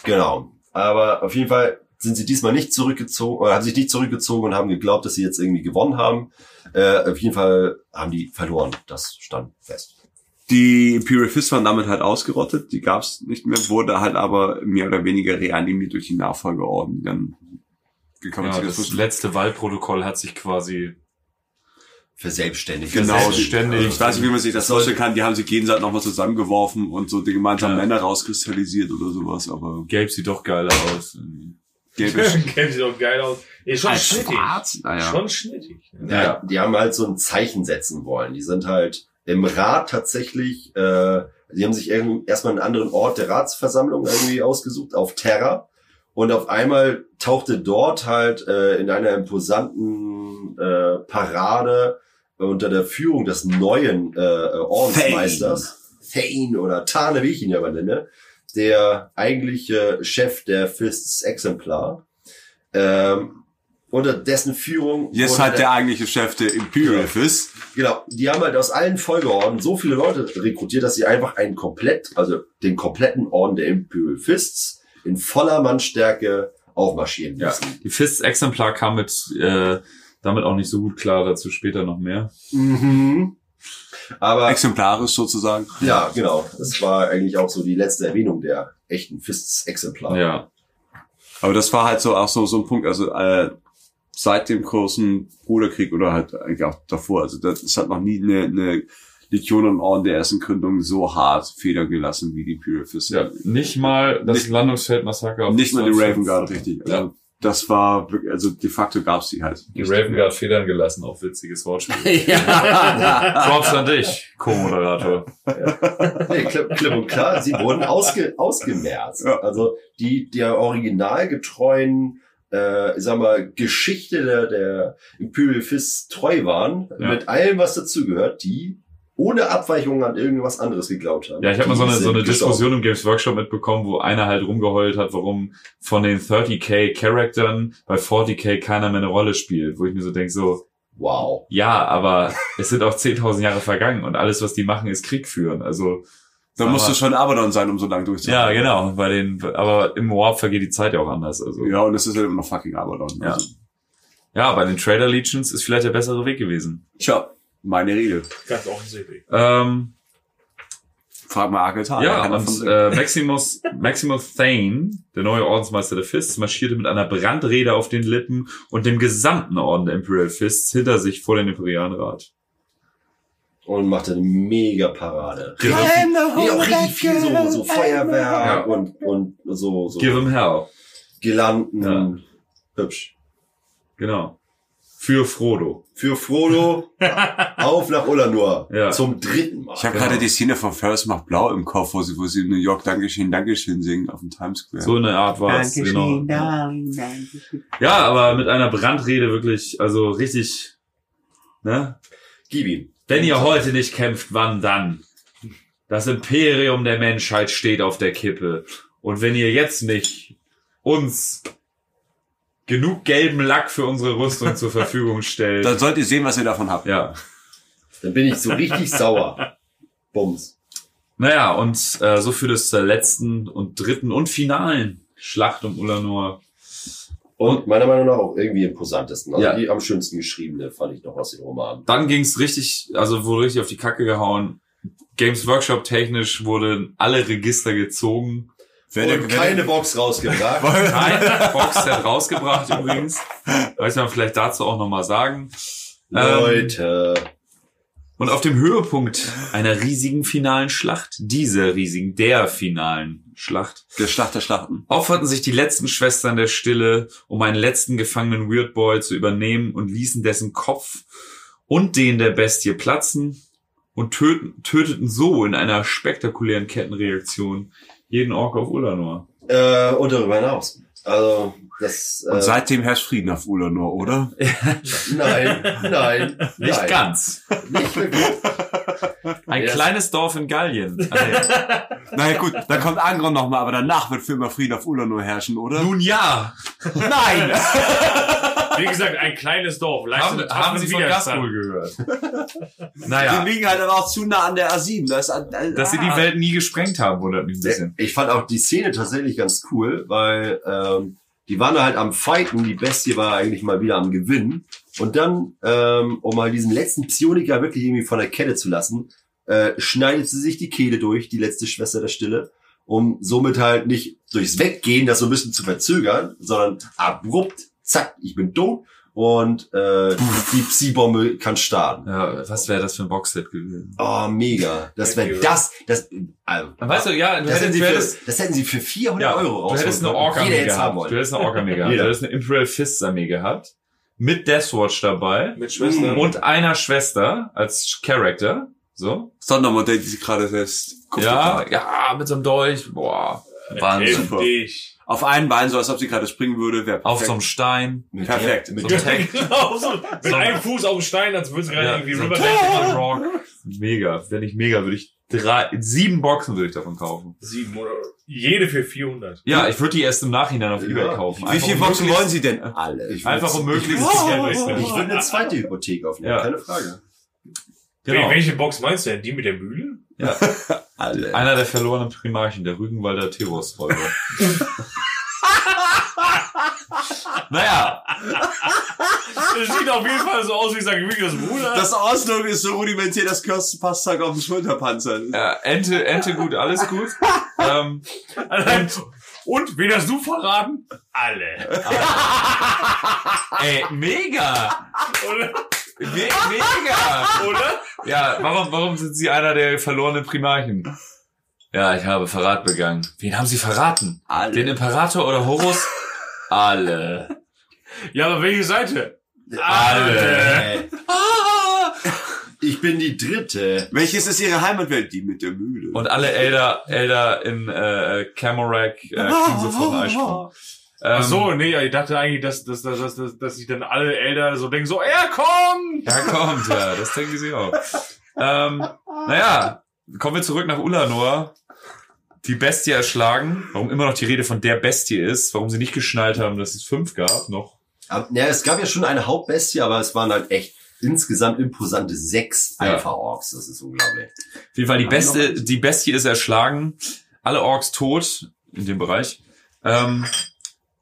Genau. Aber auf jeden Fall sind sie diesmal nicht zurückgezogen, oder haben sich nicht zurückgezogen und haben geglaubt, dass sie jetzt irgendwie gewonnen haben. Äh, auf jeden Fall haben die verloren. Das stand fest. Die Imperial Fist waren damit halt ausgerottet. Die gab's nicht mehr, wurde halt aber mehr oder weniger reanimiert durch die Nachfolgeorden, die dann gekommen Ja, sind. das letzte Wahlprotokoll hat sich quasi Verselbstständigt. Genau, Selbstständig. ich weiß nicht, wie man sich das Soll- vorstellen kann. Die haben sich gegenseitig nochmal zusammengeworfen und so die gemeinsamen Ja. Männer rauskristallisiert oder sowas, aber Gabe sieht doch geiler aus. gelbisch. Kennt sich doch geil aus. Nee, schon Als schnittig. schwarz? Naja. Schon schnittig. Ja, die haben halt so ein Zeichen setzen wollen. Die sind halt im Rat tatsächlich, äh, die haben sich irgendwie erstmal einen anderen Ort der Ratsversammlung irgendwie ausgesucht, auf Terra. Und auf einmal tauchte dort halt äh, in einer imposanten äh, Parade unter der Führung des neuen äh, Ordensmeisters, Thane oder Tane, wie ich ihn ja mal nenne, der eigentliche Chef der Fists Exemplar. Ähm, unter dessen Führung Jetzt halt der eigentliche Chef der Imperial Ja. Fist. Genau, die haben halt aus allen Folgeorden so viele Leute rekrutiert, dass sie einfach einen komplett, also den kompletten Orden der Imperial Fists in voller Mannstärke aufmarschieren Ja. müssen. Die Fists-Exemplar kam mit, äh, damit auch nicht so gut klar, dazu später noch mehr. Mhm. Aber Exemplarisch sozusagen. ja, genau. Das war eigentlich auch so die letzte Erwähnung der echten Fists-Exemplare. Ja. Aber das war halt so auch so, so ein Punkt, also äh, seit dem großen Bruderkrieg oder halt eigentlich auch davor, also das, es hat noch nie eine, eine Legion und Orden der ersten Gründung so hart Federn gelassen wie die Imperial Fist. ja. Nicht mal das Nicht- Landungsfeldmassaker auf Nicht mal die 19. Raven Guard, richtig. Also, Ja. Das war, also de facto gab's die halt. Die Raven Guard federn gelassen, auch witziges Wortspiel. ja. Props an dich, Co-Moderator. Nee, klipp, klipp und klar, sie wurden ausge, ausgemerzt. Ja. Also die der originalgetreuen, äh, ich sag mal, Geschichte der, der Imperial Fists treu waren, Ja. mit allem, was dazugehört, die ohne Abweichungen an irgendwas anderes geglaubt haben. Ja, ich habe mal so eine, so eine. Diskussion im Games Workshop mitbekommen, wo einer halt rumgeheult hat, warum von den 30k Charaktern bei 40k keiner mehr eine Rolle spielt. Wo ich mir so denke, so, Wow. ja, aber es sind auch 10.000 Jahre vergangen und alles, was die machen, ist Krieg führen. Also, Da musst du schon Abaddon sein, um so lange ja, durchzuhalten. genau, bei den, aber im Warp vergeht die Zeit ja auch anders. Also, Ja, und es ist halt immer noch fucking Abaddon. Ja. Also, ja, bei den Trader Legions ist vielleicht der bessere Weg gewesen. tja, meine Rede. Ganz offensichtlich. Ähm, Frag mal Aketal. Ja, und äh, Maximus, Maximus Thane, der neue Ordensmeister der Fists, marschierte mit einer Brandrede auf den Lippen und dem gesamten Orden der Imperial Fists hinter sich vor den Imperialrat. Und machte eine mega Parade. Give, Nee, auch richtig viel so, so Feuerwerk Ja. und, und so, so give him hell. Girlanden. Ja. Hübsch. Genau. Für Frodo. Für Frodo auf nach Ulanor. Ja. Zum dritten Mal. Ich habe Genau. gerade die Szene von Ferris macht blau im Kopf, wo sie, wo sie in New York Dankeschön, Dankeschön singen auf dem Times Square. So eine Art war es. Genau. Ja, aber mit einer Brandrede wirklich, also richtig, ne? Gib ihm. Wenn ihr heute nicht kämpft, wann dann? Das Imperium der Menschheit steht auf der Kippe. Und wenn ihr jetzt nicht uns genug gelben Lack für unsere Rüstung zur Verfügung stellt, Dann sollt ihr sehen, was ihr davon habt. ja. Dann bin ich so richtig sauer. Bums. Naja, und äh, so für das zur letzten und dritten und finalen Schlacht um Ulanor. Und meiner Meinung nach auch irgendwie imposantesten. Also Ja. die am schönsten geschriebene fand ich noch aus den Romanen. Dann ging's richtig, also wurde richtig auf die Kacke gehauen. Games Workshop technisch wurden alle Register gezogen. Und keine Box rausgebracht. Kein Boxset rausgebracht übrigens. Weiß man vielleicht dazu auch nochmal sagen. Ähm, Leute. Und auf dem Höhepunkt einer riesigen finalen Schlacht, dieser riesigen, der finalen Schlacht, Der Schlacht der Schlachten. opferten sich die letzten Schwestern der Stille, um einen letzten gefangenen Weird Boy zu übernehmen und ließen dessen Kopf und den der Bestie platzen und töten, töteten so in einer spektakulären Kettenreaktion jeden Ork auf Ulanor. Äh, und darüber hinaus. Also, das, Und äh, seitdem herrscht Frieden auf Ulanor, oder? nein, nein, Nicht nein. ganz. Nicht wirklich. Ein Yes. kleines Dorf in Gallien. Ah, nee. Na ja, gut, dann kommt Angron nochmal, aber danach wird für immer Frieden auf Ulanor herrschen, oder? Nun ja. Nein! Wie gesagt, ein kleines Dorf. Haben, Leistet haben Sie von. Gaskul gehört? Die naja, liegen halt aber auch zu nah an der A7. Da ist, äh, dass sie die ah. Welt nie gesprengt haben, wundert mich ein bisschen. Ich fand auch die Szene tatsächlich ganz cool, weil ähm, die waren halt am Fighten, die Bestie war eigentlich mal wieder am Gewinnen. Und dann, ähm, um mal diesen letzten Psioniker wirklich irgendwie von der Kette zu lassen, äh, schneidet sie sich die Kehle durch, die letzte Schwester der Stille, um somit halt nicht durchs Weggehen das so ein bisschen zu verzögern, sondern abrupt, zack, ich bin dumm und äh, die Psi-Bombe kann starten. Ja, was wäre das für ein Boxset gewesen? Oh, mega. Das wäre das, das, also, Weißt du, ja, du das, hätten sie du für, das hätten sie für 400 ja, Euro du rausholen hättest eine es haben gehabt. Du hättest eine Ork-Armee gehabt. Du hättest eine Imperial Fists Armee gehabt. Mit Deathwatch dabei. Mit Schwestern. Und einer Schwester als Charakter. So. Sondermodell, die sie gerade fest. Guck Ja, ja, mit so einem Dolch. Boah. Wahnsinn. Auf einem Bein, so als ob sie gerade springen würde, wäre Auf so einem Stein. Mit Perfekt. Mit So der, ein Tank. genau so. Mit einem Fuß auf dem Stein, als würde es gerade Ja, irgendwie so Rock. Mega. Wenn ich mega, würde ich drei, sieben Boxen würde ich davon kaufen. Sieben oder jede für 400. Ja, ich würde die erst im Nachhinein auf Ja. Ebay kaufen. Wie viele Boxen wollen sie denn? alle. Ich Einfach um möglichst Oh, viel Geld wegzunehmen. Ich würde eine zweite Hypothek aufnehmen, Ja. keine Frage. Genau. Welche Box meinst du denn? Die mit der Mühle? Alle. Einer der verlorenen Primarchen, der Rügenwalder Terrorräuber. naja, Das sieht auf jeden Fall so aus wie sein Gewickles Bruder. Das Ausdruck ist so rudimentär, das Kirsten passt halt auf den Schulterpanzer. ja, Ente, Ente gut, alles gut. Ähm, Allein- Und, wen hast du verraten? Alle. ey, mega! Oder? Me mega! Oder? Ja, warum, warum sind Sie einer der verlorenen Primarchen? Ja, ich habe Verrat begangen. Wen haben Sie verraten? Alle. Den Imperator oder Horus? Alle. Ja, aber welche Seite? Alle. Ich bin die dritte. Welches ist Ihre Heimatwelt? Die mit der Mühle. Und alle Elder, Elder in äh, Camorak äh, kriegen sofort einen Eisprung. Ähm, Ach so, nee, ich dachte eigentlich, dass, dass, dass, dass, dass, dass sich dann alle Elder so denken, so, er kommt! Ja, kommt, ja, das denken sie auch. Ähm, naja, kommen wir zurück nach Ulanor. Die Bestie erschlagen. Warum immer noch die Rede von der Bestie ist. Warum sie nicht geschnallt haben, dass es fünf gab noch. Aber, ja, es gab ja schon eine Hauptbestie, aber es waren halt echt insgesamt imposante sechs. Alpha-Orks. Das ist unglaublich. Auf jeden Fall, die, Beste, die Bestie ist erschlagen. Alle Orks tot in dem Bereich. Ähm,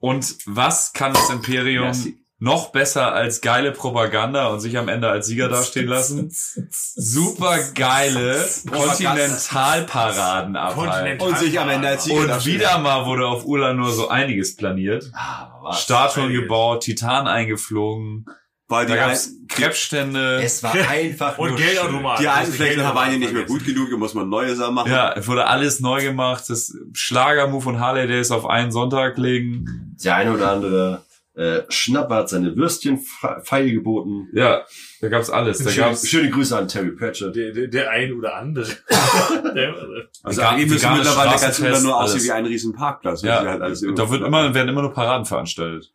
und was kann das Imperium Merci. noch besser als geile Propaganda und sich am Ende als Sieger dastehen lassen? Super geile Kontinentalparaden abhalten. Und sich am Ende als Sieger Und wieder mal wurde auf Ulanor so einiges planiert. Ah? Statuen gebaut, Titan eingeflogen, Weil die, da ein, gab's Krebsstände. Es war einfach Und nur Geldautomaten. die alten Das Flächen waren ja nicht mehr vergessen. gut genug, hier muss man neue Sachen machen. Ja, es wurde alles neu gemacht. Das Schlagermove von Harley Days auf einen Sonntag legen. Der eine oder andere äh, Schnapper hat seine Würstchen fe- feil geboten. Ja, da gab's alles. Da Schöne, gab's schöne Grüße an Terry Pratchett. Der, der, der ein oder andere. Der- Also eigentlich müssen mittlerweile ganz nur aussehen wie ein riesen Parkplatz. ja, halt alles da wird immer, werden immer nur Paraden veranstaltet.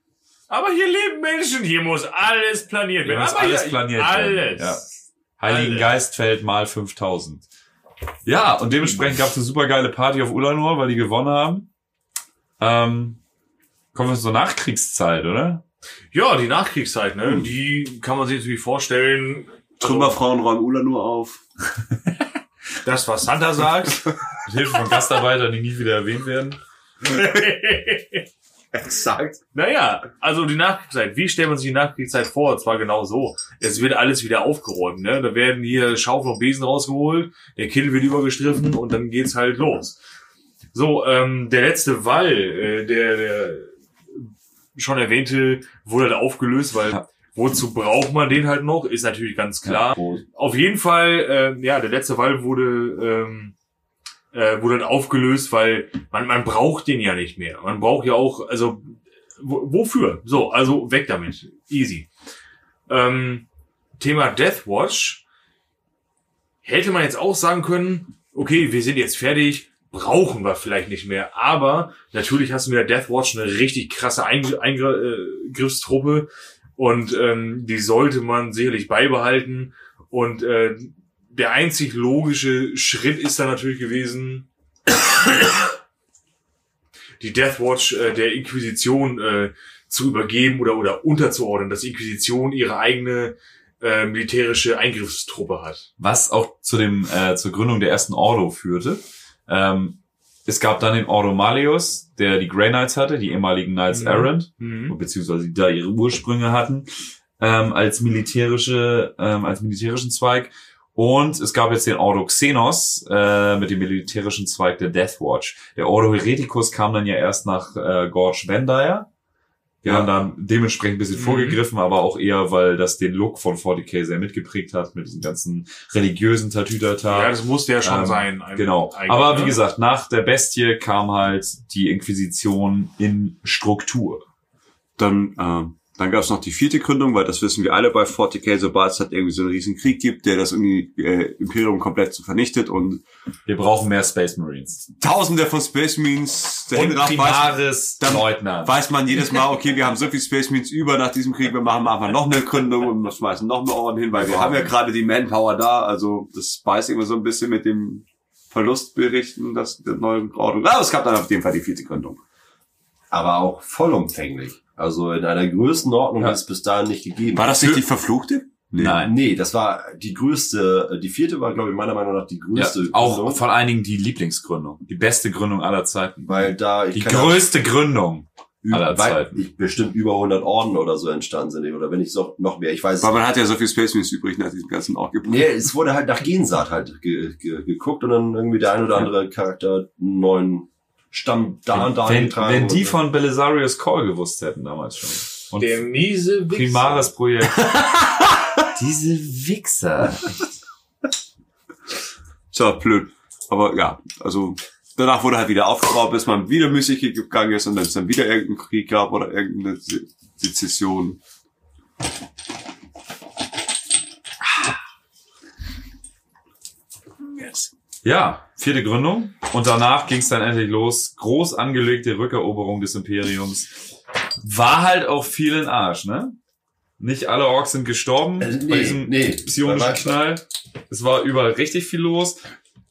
Aber hier leben Menschen, hier muss alles planiert Hier werden. muss Aber alles hier- planiert alles. werden, ja. Heiligen Alles. Geistfeld mal 5000. Ja, und dementsprechend gab's eine super geile Party auf Ulanor, weil die gewonnen haben. Ähm, kommen wir zur Nachkriegszeit, oder? Ja, die Nachkriegszeit, ne? Die kann man sich natürlich vorstellen. Also, Trümmerfrauen räumen Ula nur auf. das, was Santa sagt. Mit Hilfe von Gastarbeitern, die nie wieder erwähnt werden. Exakt. naja, also die Nachkriegszeit. Wie stellt man sich die Nachkriegszeit vor? Und zwar genau so. Es wird alles wieder aufgeräumt, ne? Da werden hier Schaufel und Besen rausgeholt, der Kittel wird übergestriffen und dann geht's halt los. So, ähm, der letzte Wall, äh, der, der schon erwähnte, wurde halt aufgelöst, weil Ja. wozu braucht man den halt noch? Ist natürlich ganz klar. Auf jeden Fall, äh, ja, der letzte Wall wurde, ähm, äh, wurde dann aufgelöst, weil man, man braucht den ja nicht mehr. Man braucht ja auch, also wo, wofür? So, also weg damit. Easy. Ähm, Thema Deathwatch hätte man jetzt auch sagen können, okay, wir sind jetzt fertig, brauchen wir vielleicht nicht mehr. Aber natürlich hast du mit der Deathwatch eine richtig krasse Eingr Eingriffstruppe und ähm, die sollte man sicherlich beibehalten. Und äh, der einzig logische Schritt ist dann natürlich gewesen, die Deathwatch äh, der Inquisition äh, zu übergeben oder oder unterzuordnen, dass die Inquisition ihre eigene äh, militärische Eingriffstruppe hat. Was auch zu dem, äh, zur Gründung der ersten Ordo führte. Ähm, es gab dann den Ordo Malleus, der die Grey Knights hatte, die ehemaligen Knights Mhm. Errant, Mhm. beziehungsweise die da ihre Ursprünge hatten, ähm, als militärische, ähm, als militärischen Zweig. Und es gab jetzt den Ordo Xenos äh, mit dem militärischen Zweig der Deathwatch. Der Ordo Hereticus kam dann ja erst nach äh, Gorge Vendire. Die Ja. haben dann dementsprechend ein bisschen Mhm. vorgegriffen, aber auch eher, weil das den Look von 40k sehr mitgeprägt hat, mit diesen ganzen religiösen Tatütata. Ja, das musste ja schon Ähm, sein. ein- Genau. Aber wie ne? gesagt, nach der Bestie kam halt die Inquisition in Struktur. Dann, ähm, dann gab es noch die vierte Gründung, weil das wissen wir alle bei 40k, sobald es halt irgendwie so einen riesen Krieg gibt, der das irgendwie, äh, Imperium komplett so vernichtet und Wir brauchen mehr Space Marines. tausende von Space Marines Und weiß, primares dann Leutnant. weiß man jedes Mal, okay, wir haben so viel Space Marines über nach diesem Krieg, wir machen einfach noch eine Gründung und schmeißen noch mehr Orden hin, weil wir haben ja gerade die Manpower da, also das beißt immer so ein bisschen mit dem Verlustberichten, das der neuen Ordnung. Aber es gab dann auf jeden Fall die vierte Gründung. Aber auch vollumfänglich. Also in einer Größenordnung, Ja. die es bis dahin nicht gegeben War hat. das nicht die verfluchte? Nee. Nein. Nee, das war die größte, die vierte war, glaube ich, meiner Meinung nach die Ja, größte auch Gründung, von einigen die Lieblingsgründung. Die beste Gründung aller Zeiten. weil da, ich Die ja- größte Gründung. aller Zeiten. ich, bestimmt über 100 Orden oder so entstanden sind. Oder wenn nicht so, noch mehr. Ich weiß Weil man hat ja so viel Space Marines übrig nach diesem ganzen auch gepackt. Nee, es wurde halt nach Gensaat halt ge ge geguckt und dann irgendwie der ein oder andere Charakter einen neuen Stamm da und da wenn, eingetragen wenn die von Belisarius Call gewusst hätten damals schon. Und Der miese Wichser. Primaris Projekt. Diese Wichser. So, blöd. Aber ja, also danach wurde halt wieder aufgebaut, bis man wieder Mystik gegangen ist und dann es dann wieder irgendeinen Krieg gab oder irgendeine Se- Sezession. Ja, vierte Gründung. Und danach ging es dann endlich los. Groß angelegte Rückeroberung des Imperiums. War halt auch viel in Arsch, ne? Nicht alle Orks sind gestorben Äh, bei diesem nee. psionischen Knall. Es war überall richtig viel los.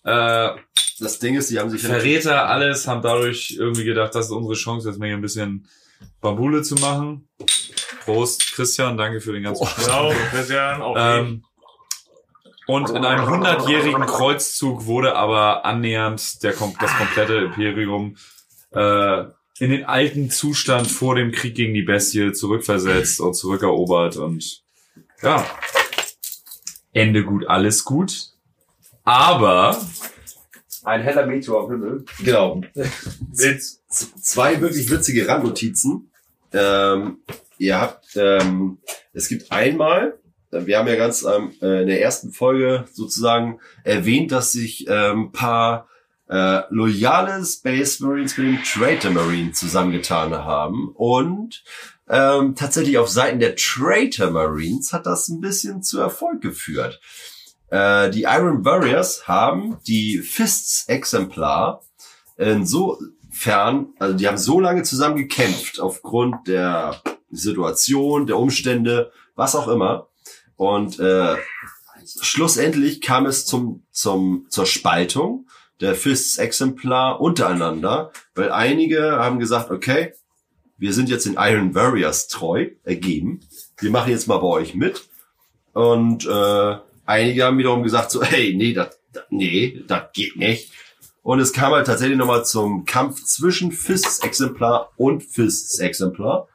Äh, Das Ding ist, die haben sich Verräter, alles haben dadurch irgendwie gedacht, das ist unsere Chance, jetzt mal hier ein bisschen Bambule zu machen. Prost, Christian, danke für den ganzen Genau, Christian, auch ähm, und in einem hundertjährigen Kreuzzug wurde aber annähernd der, kom- das komplette Imperium äh, in den alten Zustand vor dem Krieg gegen die Bestie zurückversetzt und zurückerobert und ja, Ende gut, alles gut. Aber Ein heller Meteor am Himmel. Genau. Z- Zwei wirklich witzige Randnotizen. Ähm, ihr habt, ähm, es gibt einmal, wir haben ja ganz ähm, äh, in der ersten Folge sozusagen erwähnt, dass sich ähm, paar äh, loyale Space Marines mit dem Traitor Marine zusammengetan haben und ähm, tatsächlich auf Seiten der Traitor Marines hat das ein bisschen zu Erfolg geführt. Äh, die Iron Warriors haben die Fists Exemplar insofern, also die haben so lange zusammen gekämpft aufgrund der Situation, der Umstände, was auch immer. Und äh, schlussendlich kam es zum, zum, zur Spaltung der Fists Exemplar untereinander, weil einige haben gesagt, okay, wir sind jetzt den Iron Warriors treu, ergeben. Wir machen jetzt mal bei euch mit. Und äh, einige haben wiederum gesagt so, hey, nee, das, nee, das geht nicht. Und es kam halt tatsächlich nochmal zum Kampf zwischen Fists Exemplar und Fists Exemplar.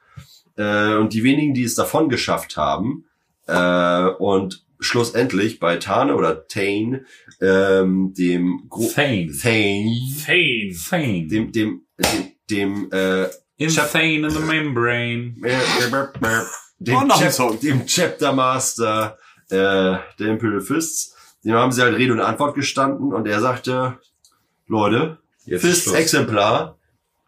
Äh, und die wenigen, die es davon geschafft haben, äh, und schlussendlich bei Tane oder Tane, ähm, dem Gro Thane. Thane, Fane. Thane. dem, dem, dem, dem, äh, Insane in the membrane. dem, Oh, noch ein Chap Song. dem Chapter Master äh, der Imperial Fists. Dem haben sie halt Rede und Antwort gestanden und er sagte, Leute, Jetzt ist Fists Schluss.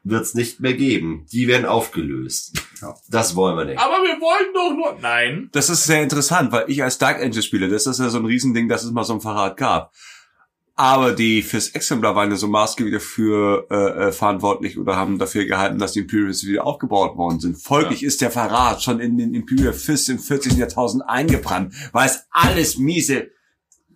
Exemplar wird's nicht mehr geben. Die werden aufgelöst. Ja. Das wollen wir nicht. Aber wir wollten doch nur. Nein. Das ist sehr interessant, weil ich als Dark Angel Spieler, das ist ja so ein Riesending, dass es mal so ein Verrat gab. Aber die fürs Exemplar waren ja so maßgeblich dafür äh, äh, verantwortlich oder haben dafür gehalten, dass die Imperials wieder aufgebaut worden sind. Folglich ist der Verrat schon in den Imperial Fists im 14. Jahrtausend eingebrannt, weil es alles miese,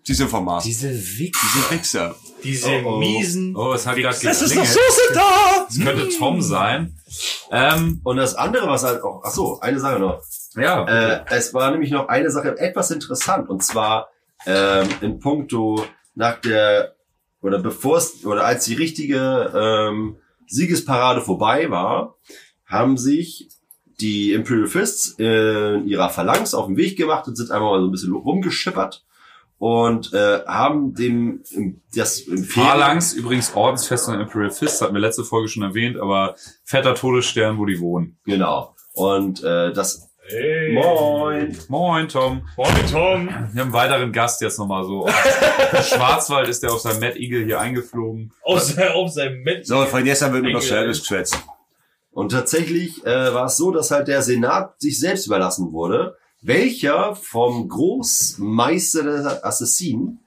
diese Format, Diese Wichser. diese Wichser. Diese Oh, oh. miesen. Oh, es hat gerade Das geklingelt. da! Das könnte Tom sein. Ähm, Und das andere, was halt auch, ach so, eine Sache noch. ja. Äh, es war nämlich noch eine Sache etwas interessant und zwar ähm, in puncto nach der oder bevor es oder als die richtige ähm, Siegesparade vorbei war, haben sich die Imperial Fists in ihrer Phalanx auf den Weg gemacht und sind einfach mal so ein bisschen rumgeschippert und äh, haben dem das Phalanx, übrigens Ordensfestung Imperial Fist, hatten wir letzte Folge schon erwähnt, aber fetter Todesstern, wo die wohnen. genau und äh, das Hey. Moin Moin, Tom. Moin, Tom. Wir haben einen weiteren Gast jetzt nochmal so. Aus Schwarzwald ist der auf seinem Mad Eagle hier eingeflogen. Auf, sein, auf seinem Met. So, von an wird nur noch. Service geschwätzt. Und tatsächlich äh, war es so, dass halt der Senat sich selbst überlassen wurde, welcher vom Großmeister der Assassinen,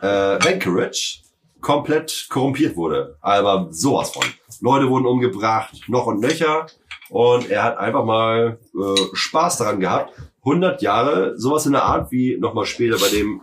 äh, Vanquerage, komplett korrumpiert wurde. Aber sowas von. Leute wurden umgebracht, noch und nöcher. Und er hat einfach mal äh, Spaß daran gehabt. 100 Jahre, sowas in der Art wie nochmal später bei dem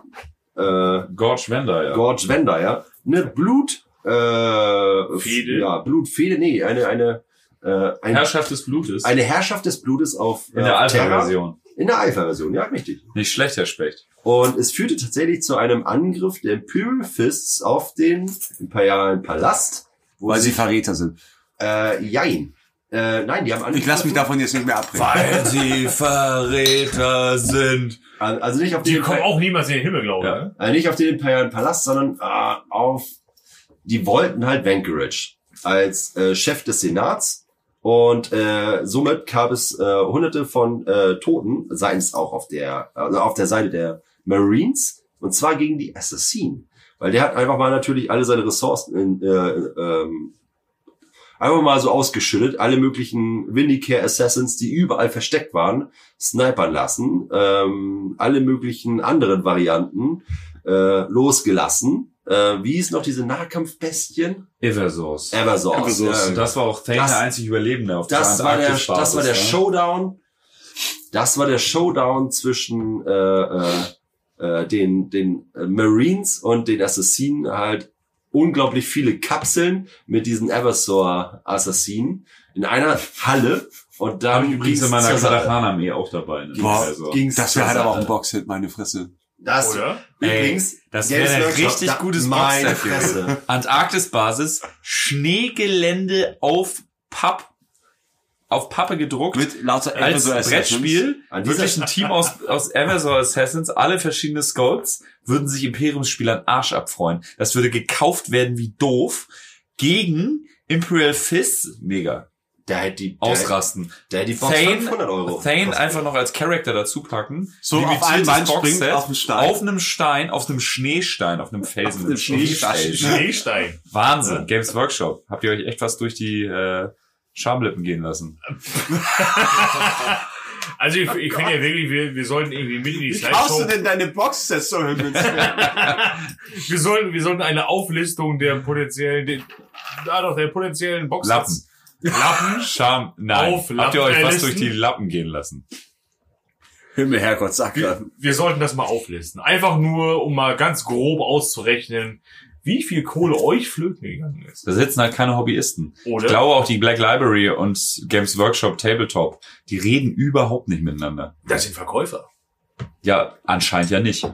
äh, Gorge Wender, ja. Gorge Wender, ja. Eine Blut, äh, Fehde? ja, Blutfehde, nee, eine, eine, äh, ein, Herrschaft des Blutes. eine Herrschaft des Blutes auf in der äh, Terra. In der Alpha-Version, ja, richtig. Nicht schlecht, Herr Specht. Und es führte tatsächlich zu einem Angriff der Imperial Fists auf den imperialen Palast, wo Weil sie sie, Verräter sind. äh, jein. Äh, nein, die haben Ich lasse mich davon jetzt nicht mehr abbringen. Weil sie Verräter sind. Also nicht auf Die den, kommen auch niemals in den Himmel, glaube ich. Ja. ne? äh, nicht auf den imperialen Palast, sondern äh, auf, die wollten halt Vanquerage als äh, Chef des Senats und äh, somit gab es äh, hunderte von äh, Toten, seins auch auf der, also auf der Seite der Marines und zwar gegen die Assassinen. Weil der hat einfach mal natürlich alle seine Ressourcen in, äh, ähm, einfach mal so ausgeschüttet, alle möglichen Vindicare Assassins, die überall versteckt waren, snipern lassen, ähm, alle möglichen anderen Varianten äh, losgelassen. Äh, wie ist noch diese Nahkampfbestien? Eversource. Eversource. Eversource. Ja, Und das war auch Thane Das- der einzig Überlebende auf das dieser war der, das war der ne? Showdown. Das war der Showdown zwischen äh, äh, äh, den den Marines und den Assassinen halt unglaublich viele Kapseln mit diesen Eversor Assassinen in einer Halle und Habe dann ich übrigens in meiner. Katakhan-Armee auch dabei. Ne? Boah, also. Ging's Das wäre halt aber auch ein Boxhit, meine Fresse. Das Oder? übrigens, das Games wäre ein richtig da- gutes meine. Fresse. Antarktis-Basis, Schneegelände auf Papp, auf Pappe gedruckt. Mit lauter als Assassins. Brettspiel, wirklich ein Team aus, aus Eversor Assassins, alle verschiedene Scouts, würden sich Imperiumsspielern Arsch abfreuen. Das würde gekauft werden wie doof, gegen Imperial Fists, mega, Der hätte die, der, ausrasten. der hätte die Box Thane, 500 Euro. Thane kostet. einfach noch als Charakter dazu packen. So auf einem Boxset, springt auf den Stein. Auf einem Stein, auf einem Schneestein, auf einem Felsen. Auf einem Schneestein. Schneestein. Wahnsinn, Games Workshop. Habt ihr euch echt was durch die äh, Schamlippen gehen lassen? Also ich, ich finde ja wirklich, wir, wir sollten irgendwie mit in die Wie kaufst du Slideshow. denn deine Boxsets so günstig? Wir sollten, wir sollten eine Auflistung der potenziellen, der, ah doch, der potenziellen Boxen. Lappen. Scham, nein. Auf Habt ihr euch was durch die Lappen gehen lassen? Himmel, Herrgott, sag Wir, grad. wir sollten das mal auflisten. Einfach nur, um mal ganz grob auszurechnen, wie viel Kohle euch flöten gegangen ist. Da sitzen halt keine Hobbyisten. Oder? Ich glaube auch die Black Library und Games Workshop Tabletop, die reden überhaupt nicht miteinander. das sind Verkäufer. Ja, anscheinend ja nicht.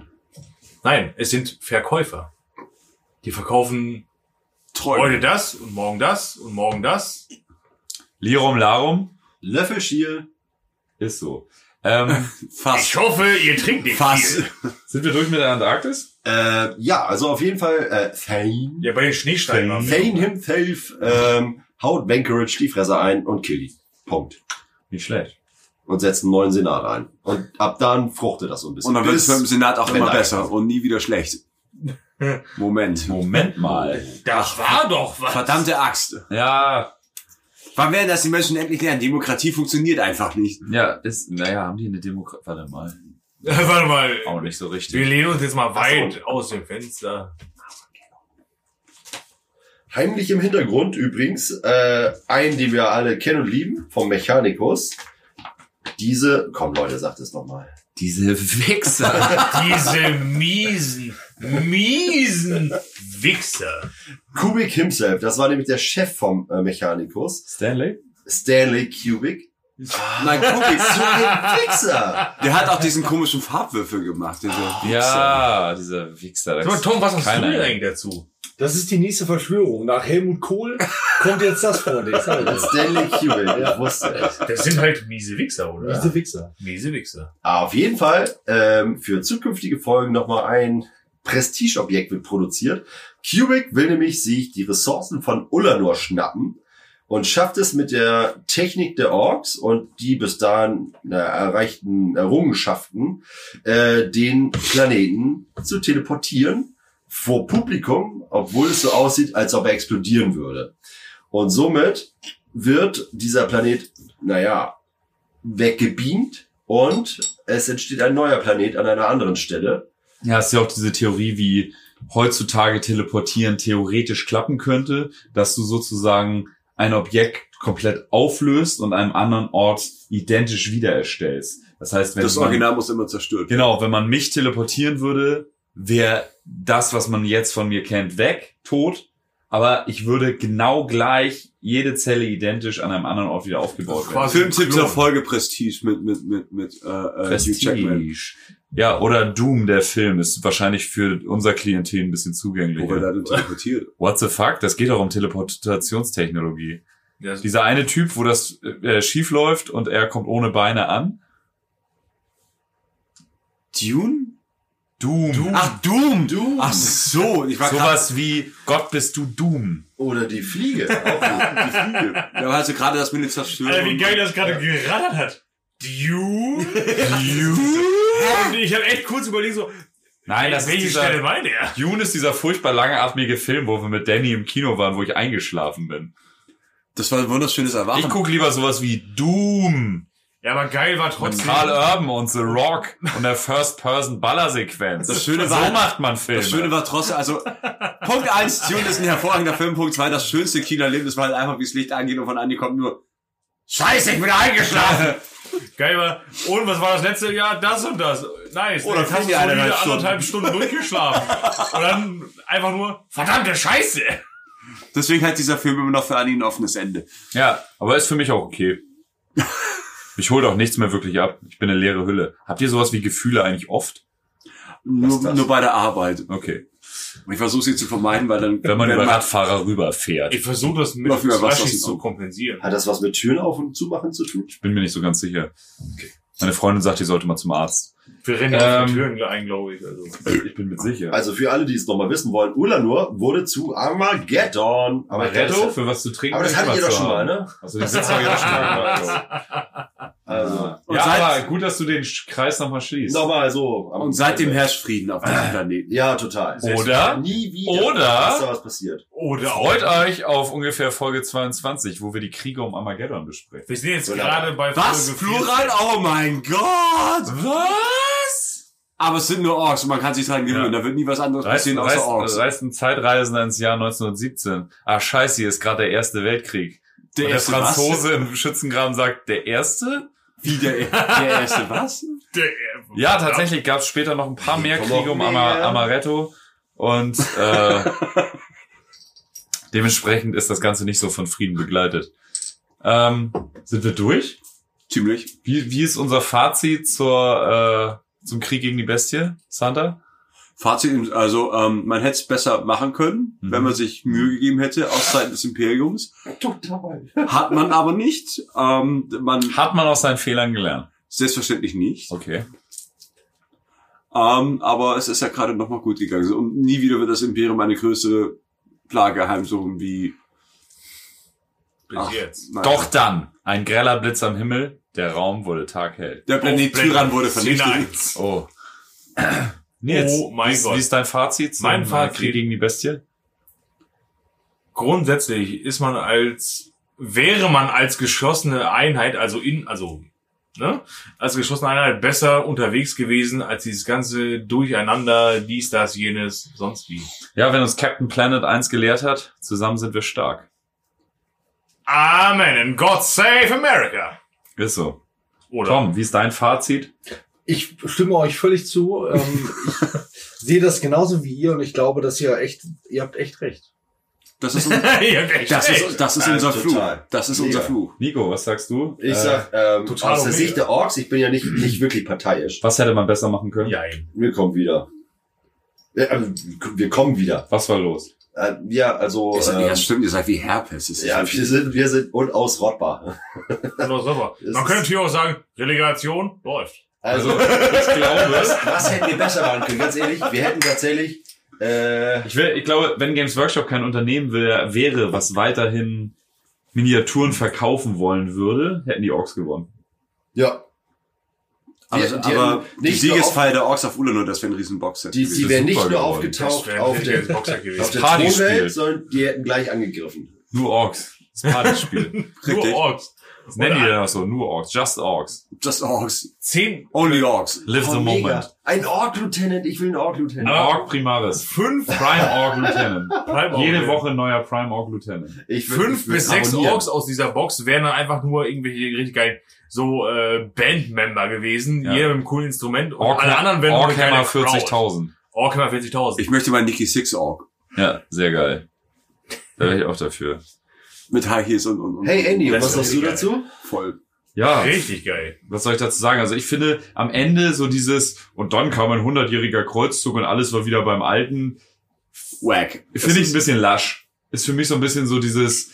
Nein, es sind Verkäufer. Die verkaufen Träume. heute das und morgen das und morgen das. Lirum Larum Löffelschiel. ist so. Ähm, Fast. Ich hoffe, ihr trinkt nicht Fast. viel. sind wir durch mit der Antarktis? Äh, ja, also auf jeden Fall äh, Thane. Ja, bei den Schneesteinen. waren wir Thane noch, ne? himself ähm, haut Vanquerage die Fresse ein und killt die. Punkt. Nicht schlecht. Und setzt einen neuen Senat ein. Und ab dann fruchtet das so ein bisschen. Und dann wird es beim Senat auch immer besser und nie wieder schlecht. Moment. Moment mal. Das war doch was. Verdammte Axt. Ja, Wann werden das die Menschen endlich lernen? Demokratie funktioniert einfach nicht. ja, ist, naja, haben die eine Demokratie? Warte mal. Warte mal. Auch nicht so Wir richtig. lehnen uns jetzt mal weit so. aus dem Fenster. Heimlich im Hintergrund übrigens äh, einen, den wir alle kennen und lieben, vom Mechanicus. Diese, komm Leute, sagt es nochmal. Diese Wichser. Diese miesen, miesen Wichser. Kubik himself, das war nämlich der Chef vom äh, Mechanicus. Stanley? Stanley Kubik. Nein, Kubik, So ein Wichser! der hat auch diesen komischen Farbwürfel gemacht. Diese Ja, dieser Wichser. Da Sag mal, Tom, was hast du denn eigentlich dazu? Das ist die nächste Verschwörung. Nach Helmut Kohl kommt jetzt das vor. Ich. Stanley Kubik, ich wusste es. Das sind halt miese Wichser, oder? Diese Wichser. Miese Wichser. Aber auf jeden Fall, ähm, für zukünftige Folgen nochmal ein Prestigeobjekt wird produziert. Kubik will nämlich sich die Ressourcen von Ullanor schnappen und schafft es mit der Technik der Orks und die bis dahin äh, erreichten Errungenschaften, äh, den Planeten zu teleportieren vor Publikum, obwohl es so aussieht, als ob er explodieren würde. Und somit wird dieser Planet, naja, weggebeamt und es entsteht ein neuer Planet an einer anderen Stelle. Ja, ist ja auch diese Theorie, wie heutzutage teleportieren theoretisch klappen könnte, dass du sozusagen ein Objekt komplett auflöst und einem anderen Ort identisch wiedererstellst. Das heißt, wenn Das man, Original muss immer zerstört werden. genau, wenn man mich teleportieren würde, wäre das, was man jetzt von mir kennt, weg, tot. Aber ich würde genau gleich jede Zelle identisch an einem anderen Ort wieder aufgebaut werden. Klon. der Folge Prestige mit, mit, mit, mit, äh, äh. Prestige. Ja, oder Doom, der Film, ist wahrscheinlich für unser Klientel ein bisschen Wo zugänglicher. da denn teleportiert. What the fuck? Das geht doch um Teleportationstechnologie. Ja, Dieser eine Typ, wo das äh, schief läuft und er kommt ohne Beine an. Dune? Doom. Ach, Doom! Doom. Ach so, ich war Sowas wie Gott bist du Doom. Oder die Fliege. Auch die Fliege. Ja, aber also gerade das mit den Zerstören. Alter, wie geil das gerade gerattert hat. Dune? Und ich habe echt kurz überlegt, so, Nein, das ist welche dieser, Stelle meint er? Dune ist dieser furchtbar langatmige Film, wo wir mit Danny im Kino waren, wo ich eingeschlafen bin. Das war ein wunderschönes Erwachen. Ich guck lieber sowas wie Doom. Ja, aber geil war Mit trotzdem. Karl Urban und The Rock und der First-Person-Ballersequenz. Das Schöne so war- macht man Filme. Das Schöne war trotzdem, also Punkt eins, Dune ist ein hervorragender Film. Punkt zwei, das schönste Kinoerlebnis war halt einfach, wie das Licht angeht und von Andi kommt nur Scheiße, ich bin eingeschlafen. Geil war. Und was war das letzte Jahr? Das und das. Nice. Oh, dann Jetzt hast du eineinhalb solide anderthalb Stunden durchgeschlafen. und dann einfach nur, verdammte Scheiße. Deswegen hat dieser Film immer noch für Andi ein offenes Ende. Ja, aber ist für mich auch okay. Ich hole doch nichts mehr wirklich ab. Ich bin eine leere Hülle. Habt ihr sowas wie Gefühle eigentlich oft? Nur, nur bei der Arbeit. Okay. Und ich versuche sie zu vermeiden, weil dann, Wenn man über Radfahrer rüberfährt. Ich versuche das mit dem zu kompensieren. Hat das was mit Türen auf und zumachen zu tun? Ich bin mir nicht so ganz sicher. Meine Freundin sagt, die sollte mal zum Arzt. Wir rennen auf Ähm, die Türen ein, glaube ich. Also. Ich bin mir sicher. Also für alle, die es nochmal wissen wollen, Ulanur wurde zu Armageddon. Amaretto? Für was zu trinken? Aber das hattet ihr doch schon mal, ne? Also den Witz habe ich auch schon mal gemacht. Also, Und Ja, seit- aber gut, dass du den Kreis nochmal schließt. nochmal so. Und seitdem herrscht Frieden auf diesem Planeten. Ja, total. Oder? Nie wieder. Oder- Ist da was passiert. Oder. Freut euch auf ungefähr Folge 22, wo wir die Kriege um Armageddon besprechen. Wir sind jetzt Oder- gerade bei Was? Folge Plural? Oh mein Gott! Was? Aber es sind nur Orks und man kann sich dran gewöhnen. Da wird nie was anderes Reist, passieren außer reist, Orks. reist ein Zeitreisender ins Jahr 1917. Ah, scheiße, hier ist gerade der Erste Weltkrieg. Der Und der erste was? Franzose im Schützengraben sagt, der Erste? Wie der, der erste was? Der, Ja, tatsächlich gab es später noch ein paar mehr Kriege um mehr. Ama Amaretto. Und äh, dementsprechend ist das Ganze nicht so von Frieden begleitet. Ähm, sind wir durch? Ziemlich. Wie, wie ist unser Fazit zur, äh, zum Krieg gegen die Bestie, Santa? Fazit, also ähm, man hätte es besser machen können, Mhm. wenn man sich Mühe gegeben hätte aus Seiten des Imperiums. Total. Hat man aber nicht. Ähm, man Hat man aus seinen Fehlern gelernt? selbstverständlich nicht. Okay. Ähm, aber es ist ja gerade noch mal gut gegangen. Und nie wieder wird das Imperium eine größere Plage heimsuchen wie bis Ach, jetzt. nein. Doch dann, ein greller Blitz am Himmel, der Raum wurde taghell. Der Planet. Tyrann wurde vernichtet. eins. Oh. Nils, Oh mein wie, Gott. wie ist dein Fazit zum Mein äh, Fazit. Krieg gegen die Bestie? Grundsätzlich ist man als, wäre man als geschlossene Einheit, also in, also, ne, als geschlossene Einheit besser unterwegs gewesen als dieses ganze Durcheinander, dies, das, jenes, sonst wie. Ja, wenn uns Captain Planet eins gelehrt hat, zusammen sind wir stark. Amen and God save America. Ist so. Oder? Tom, wie ist dein Fazit? Ich stimme euch völlig zu. Ähm, ich sehe das genauso wie ihr und ich glaube, dass ihr echt, ihr habt echt recht. Das ist, das ist, das ist Ja, unser. Fluch. Das ist unser Fluch. Nico, was sagst du? Ich Äh, sag, ähm, total aus der. Sicht der Orks, ich bin ja nicht, nicht wirklich parteiisch. Was hätte man besser machen können? Jein. Wir kommen wieder. Äh, also, wir kommen wieder. Was war los? Äh, ja, also, seid, ähm, ja, stimmt, ihr seid wie Herpes. Das ist ja, wir sind, wir sind unausrottbar. Das Man könnte hier auch sagen, Relegation läuft. Also, ich glaube, was, was hätten wir besser machen können? Ganz ehrlich, wir hätten tatsächlich, äh, ich, will, ich glaube, wenn Games Workshop kein Unternehmen wär, wäre, was weiterhin Miniaturen verkaufen wollen würde, hätten die Orks gewonnen. ja, aber, Die- die aber die Siegesfeier der Orks auf Ulanor, das wäre ein riesen Boxset. die, die wären nicht nur geworden. aufgetaucht auf der, auf der. Thronwelt, sondern die hätten gleich angegriffen. Nur Orks. Das Partyspiel. Nur. Orks. Das nennen die dann auch so. Nur Orks. Just Orks. Just Orks. Zehn, Only Orks. Live the Oh, mega. moment. Ein Ork-Lieutenant, ich will einen Ork-Lieutenant. Ein Aber- Ork Primaris. fünf, Prime Ork Lieutenant. Prime Ork, Jede. Woche ein neuer Prime Ork Lieutenant. Ich würd- fünf ich bis sechs abonnieren. Orks aus dieser Box wären dann einfach nur irgendwelche richtig geilen so äh, Bandmember gewesen, Ja. jeder mit einem coolen Instrument und Ork, alle anderen wären Orkhammer geile Crowd. 40.000. Orkhammer 40.000. Ich möchte mal Nikki Six Ork. Ja, sehr geil. Da wäre ich auch dafür. Mit High Heels und, und, und Hey Andy, und was sagst du geil. dazu? voll. Ja, Richtig geil. was soll ich dazu sagen? Also ich finde am Ende so dieses, und dann kam ein 100-jähriger Kreuzzug und alles war wieder beim Alten, Wack. finde ich ein bisschen lasch. Ist für mich so ein bisschen so dieses,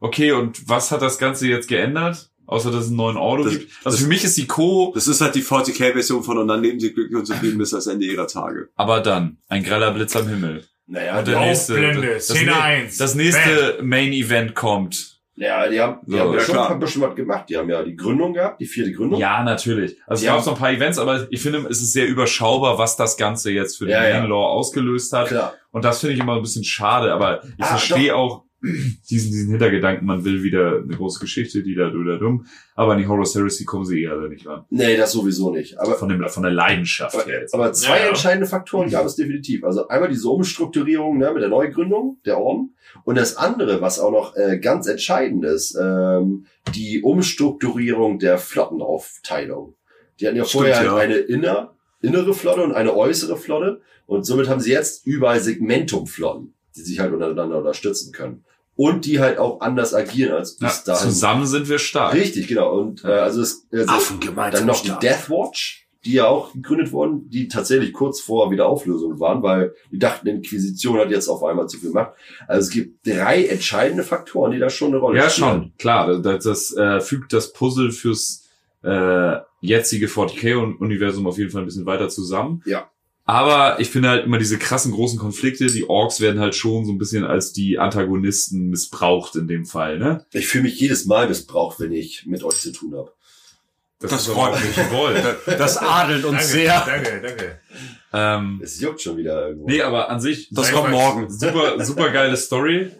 Okay, und was hat das Ganze jetzt geändert? Außer dass es einen neuen Auto Das- gibt. Also das- für mich ist die Co. Das ist halt die 40k-Version von und dann leben sie glücklich und zufrieden bis das Ende ihrer Tage. Aber dann, ein greller Blitz am Himmel. Naja, Und der nächste, das, Szene ne- eins. das nächste Main Event kommt. ja, die haben, die So, haben ja ja, schon klar. ein bisschen was gemacht. Die haben ja die Gründung gehabt, die vierte Gründung. Ja, natürlich. Also es gab noch ein paar Events, aber ich finde, es ist sehr überschaubar, was das Ganze jetzt für den Ja, ja. Main Law ausgelöst hat. Klar. Und das finde ich immer ein bisschen schade, aber ich Ah, verstehe auch diesen, diesen Hintergedanken, man will wieder eine große Geschichte, die da oder dumm, aber an die Horus Heresy kommen sie eher nicht ran. Nee, das sowieso nicht. Aber, Von, dem, von der Leidenschaft aber, her jetzt. aber zwei Ja, ja. entscheidende Faktoren gab es definitiv. Also einmal diese Umstrukturierung ne, mit der Neugründung der Orden. Und das andere, was auch noch äh, ganz entscheidend ist, ähm, die Umstrukturierung der Flottenaufteilung. Die hatten ja Stimmt, vorher ja. eine inner, innere Flotte und eine äußere Flotte. Und somit haben sie jetzt überall Segmentumflotten, die sich halt untereinander unterstützen können. Und die halt auch anders agieren als ja, bis dahin. zusammen sind wir stark. Richtig, genau. Und äh, also, es, also dann noch die Death Watch, die ja auch gegründet wurden, die tatsächlich kurz vor Wiederauflösung waren, weil die dachten, Inquisition hat jetzt auf einmal zu viel Macht. Also es gibt drei entscheidende Faktoren, die da schon eine Rolle Ja, spielen. schon, klar. Das, das äh, fügt das Puzzle fürs äh, jetzige 40k-Universum auf jeden Fall ein bisschen weiter zusammen. Ja. Aber ich finde halt immer diese krassen großen Konflikte, die Orks werden halt schon so ein bisschen als die Antagonisten missbraucht in dem Fall, ne? Ich fühle mich jedes Mal missbraucht, wenn ich mit euch zu tun habe. Das ist freut mich. gewollt. Das adelt uns Danke, sehr. danke, danke. ähm, Es juckt schon wieder irgendwo. nee, aber an sich Das Sei kommt morgen. super, super geile Story.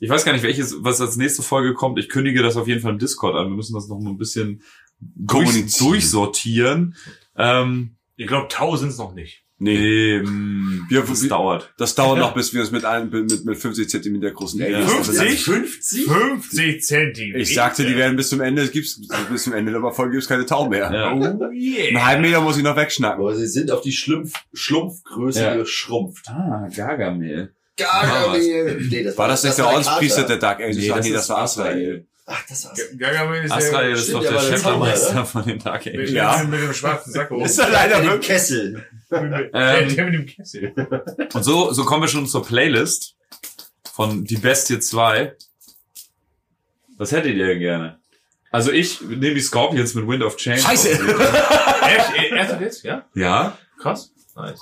Ich weiß gar nicht, welches, was als nächste Folge kommt. Ich kündige das auf jeden Fall im Discord an. Wir müssen das noch mal ein bisschen durch, durchsortieren. Ähm, Ich glaube, Tau sind's noch nicht. Nee. ähm, Wir- das wir- dauert. Das dauert noch, bis wir es mit einem, mit, mit 50 Zentimeter großen. Aliens 50? 50? 50 Zentimeter. Ich sagte, die werden bis zum Ende, es gibt's, bis zum Ende der Folge gibt's keine Tau mehr. Ja. Oh Einen yeah. halben Meter muss ich noch wegschnacken. Aber sie sind auf die Schlumpf, Schlumpfgröße Ja. geschrumpft. Ah, Gargamel. Gargamel. Nee, das War das nicht der war Ordenspriester der Dark Angels? Nee, Ach das nee, war Asrael. Ach, das war's. Gargamel ist Asrael ist doch der Zauberer, von den Dark Angels. Ja. mit dem schwarzen Sakko. Ist er leider Im wirklich? Kessel. der, Ähm, der mit dem Kessel. Und so, so kommen wir schon zur Playlist von Die Bestie 2. Was hättet ihr denn gerne? Also ich nehme die Scorpions mit Wind of Change. Scheiße. Echt? Ernsthaft jetzt? Ja? Ja, Krass. Nice.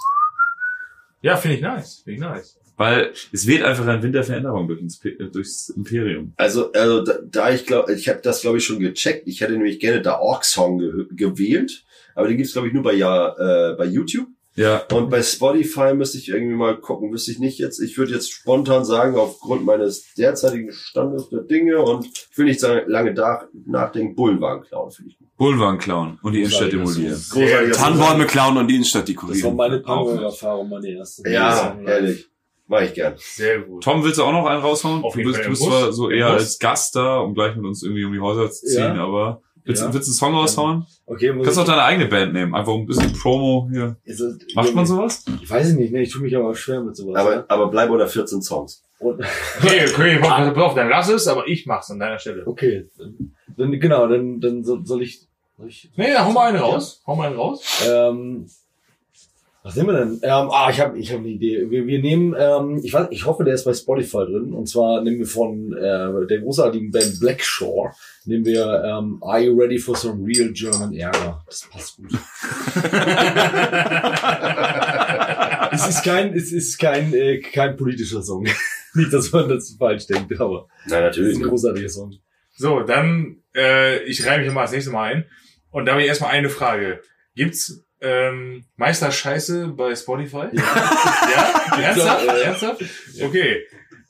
Ja, finde ich nice. Finde ich nice. Weil es weht einfach ein Wind der Veränderung durch ins, Pe- durchs Imperium. Also, also da, da ich glaube, ich habe das glaube ich schon gecheckt. Ich hätte nämlich gerne da Orc Song ge gewählt, aber den gibt's glaube ich nur bei ja äh, bei YouTube Ja, und bei Spotify müsste ich irgendwie mal gucken. Wüsste ich nicht jetzt. Ich würde jetzt spontan sagen aufgrund meines derzeitigen Standes der Dinge und ich will nicht sagen, lange da, nachdenken. Bullenwagen klauen finde ich. gut. Bulwan klauen und die Innenstadt demolieren. Tannenbäume klauen und die Innenstadt Das war dekorieren. meine. Punk-Erfahrung, meine erste. Ja, ehrlich, mache ich gern. Sehr gut. Tom, willst du auch noch einen raushauen? Auf du jeden bist, Fall du bist zwar so eher Bus. als Gast da, um gleich mit uns irgendwie um die Häuser zu ziehen, Ja. aber willst, Ja. du willst du einen Song raushauen? Okay, muss Kannst ich, auch deine eigene Band nehmen, einfach ein bisschen Promo hier. also, Macht man sowas? Ich weiß es nicht, ne? Ich tue mich aber schwer mit sowas. Aber, aber bleib unter 14 Songs. Und, Okay, okay, pass auf, dann lass es, aber ich mach's an deiner Stelle. okay, dann, genau, dann, dann soll, soll ich. Soll ich Nee, hau mal einen raus. Hau mal einen raus. ähm, was nehmen wir denn? Ähm, ah, ich habe ich hab eine Idee. Wir, wir nehmen, ähm, ich weiß, ich hoffe, der ist bei Spotify drin. Und zwar nehmen wir von äh, der großartigen Band Blackshore, nehmen wir ähm, Are You Ready for Some Real German Ärger? Das passt gut. es ist kein, es ist kein, äh, kein politischer Song. Nicht, dass man das falsch denkt, aber Nein, es ist ein großartiger Song. So, dann, äh, ich reibe mich mal als nächstes Mal ein. Und da habe ich erstmal eine Frage. Gibt's ähm, Meister Scheiße bei Spotify? Ja? Ernsthaft? Ja, ja. Ernsthaft? Okay.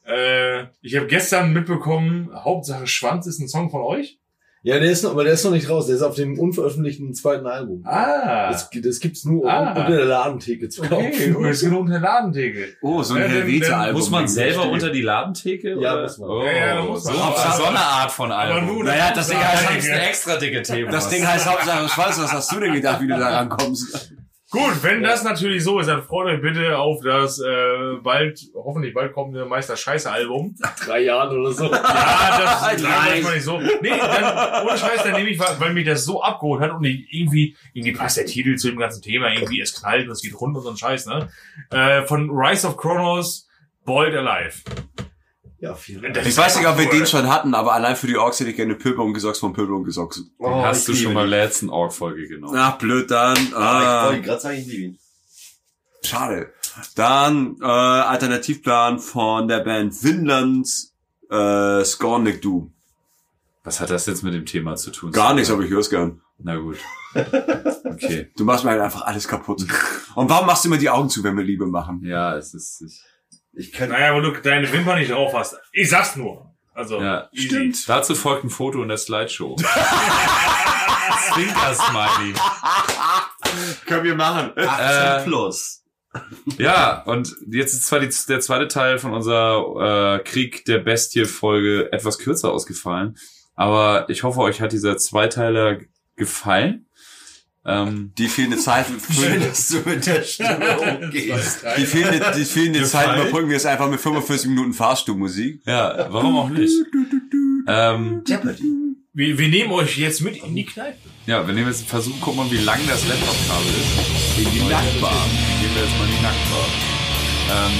Äh, ich habe gestern mitbekommen, Hauptsache Schwanz ist ein Song von euch. Ja, der ist noch, aber der ist noch nicht raus. Der ist auf dem unveröffentlichten zweiten Album. Ah. Das, das gibt's nur Ah. unter der Ladentheke zu kaufen. Okay, das ist genug eine Ladentheke. Oh, so ein Ja, Helvete-Album. Muss man selber unter die Ladentheke? Ja, oder? muss man. Oh, Ja, ja, muss man. So, so eine Art von Aber Album. nur Naja, das Ding heißt, Das ist eine extra dicke Thema. Das Ding heißt Hauptsache Schwanz. Was hast du denn gedacht, wie du da rankommst? Gut, wenn das natürlich so ist, dann freut euch bitte auf das äh, bald, hoffentlich bald kommende Meister Scheiße Album. Drei Jahren oder so. Ja, das nein. man nicht so. Nee, dann, ohne Scheiß, dann nehme ich, weil, weil mich das so abgeholt hat und ich irgendwie, irgendwie passt der Titel zu dem ganzen Thema, irgendwie es knallt und es geht rund und so ein Scheiß, ne? Äh, von Rise of Chronos, Boiled Alive. Ja, vielen Dank. Das Ich weiß nicht, ob wir den schon hatten, aber allein für die Orks hätte ich gerne Pöbel und Gesocks von Pöbel und Gesocks. Oh, Hast du schon mal letzten Org-Folge genommen. Ach, blöd, dann. Ah, ich Ah, wollte gerade sagen, ich liebe ihn. schade. Dann äh, Alternativplan von der Band Vinland, äh, Scornic Du. Was hat das jetzt mit dem Thema zu tun? Gar nichts, aber ich hör's gern. Na gut. Okay. Du machst mir halt einfach alles kaputt. Und warum machst du immer die Augen zu, wenn wir Liebe machen? Ja, es ist. Ich, Ich kann, Naja, wo du deine Wimpern nicht drauf hast. Ich sag's nur. Also, ja, easy. Dazu folgt ein Foto in der Slideshow. Zwinker-Smiley. Können wir machen. 18 äh, plus. Ja, und jetzt ist zwar die, der zweite Teil von unserer äh, Krieg der Bestie-Folge etwas kürzer ausgefallen, aber ich hoffe, euch hat dieser Zweiteiler gefallen. Ähm, Die fehlende Zeit, Schön, dass du mit der Stimme umgehst. die fehlende, die fehlende Zeit überbrücken wir jetzt einfach mit 45 Minuten Fahrstuhlmusik. ja, warum auch nicht? Ähm. Wir, wir nehmen euch jetzt mit in die Kneipe. ja, wir nehmen jetzt einen Versuch, gucken mal, wie lang das Laptop-Kabel ist. In die Nachtbar. Gehen wir jetzt mal in die Nacktbar. Ähm,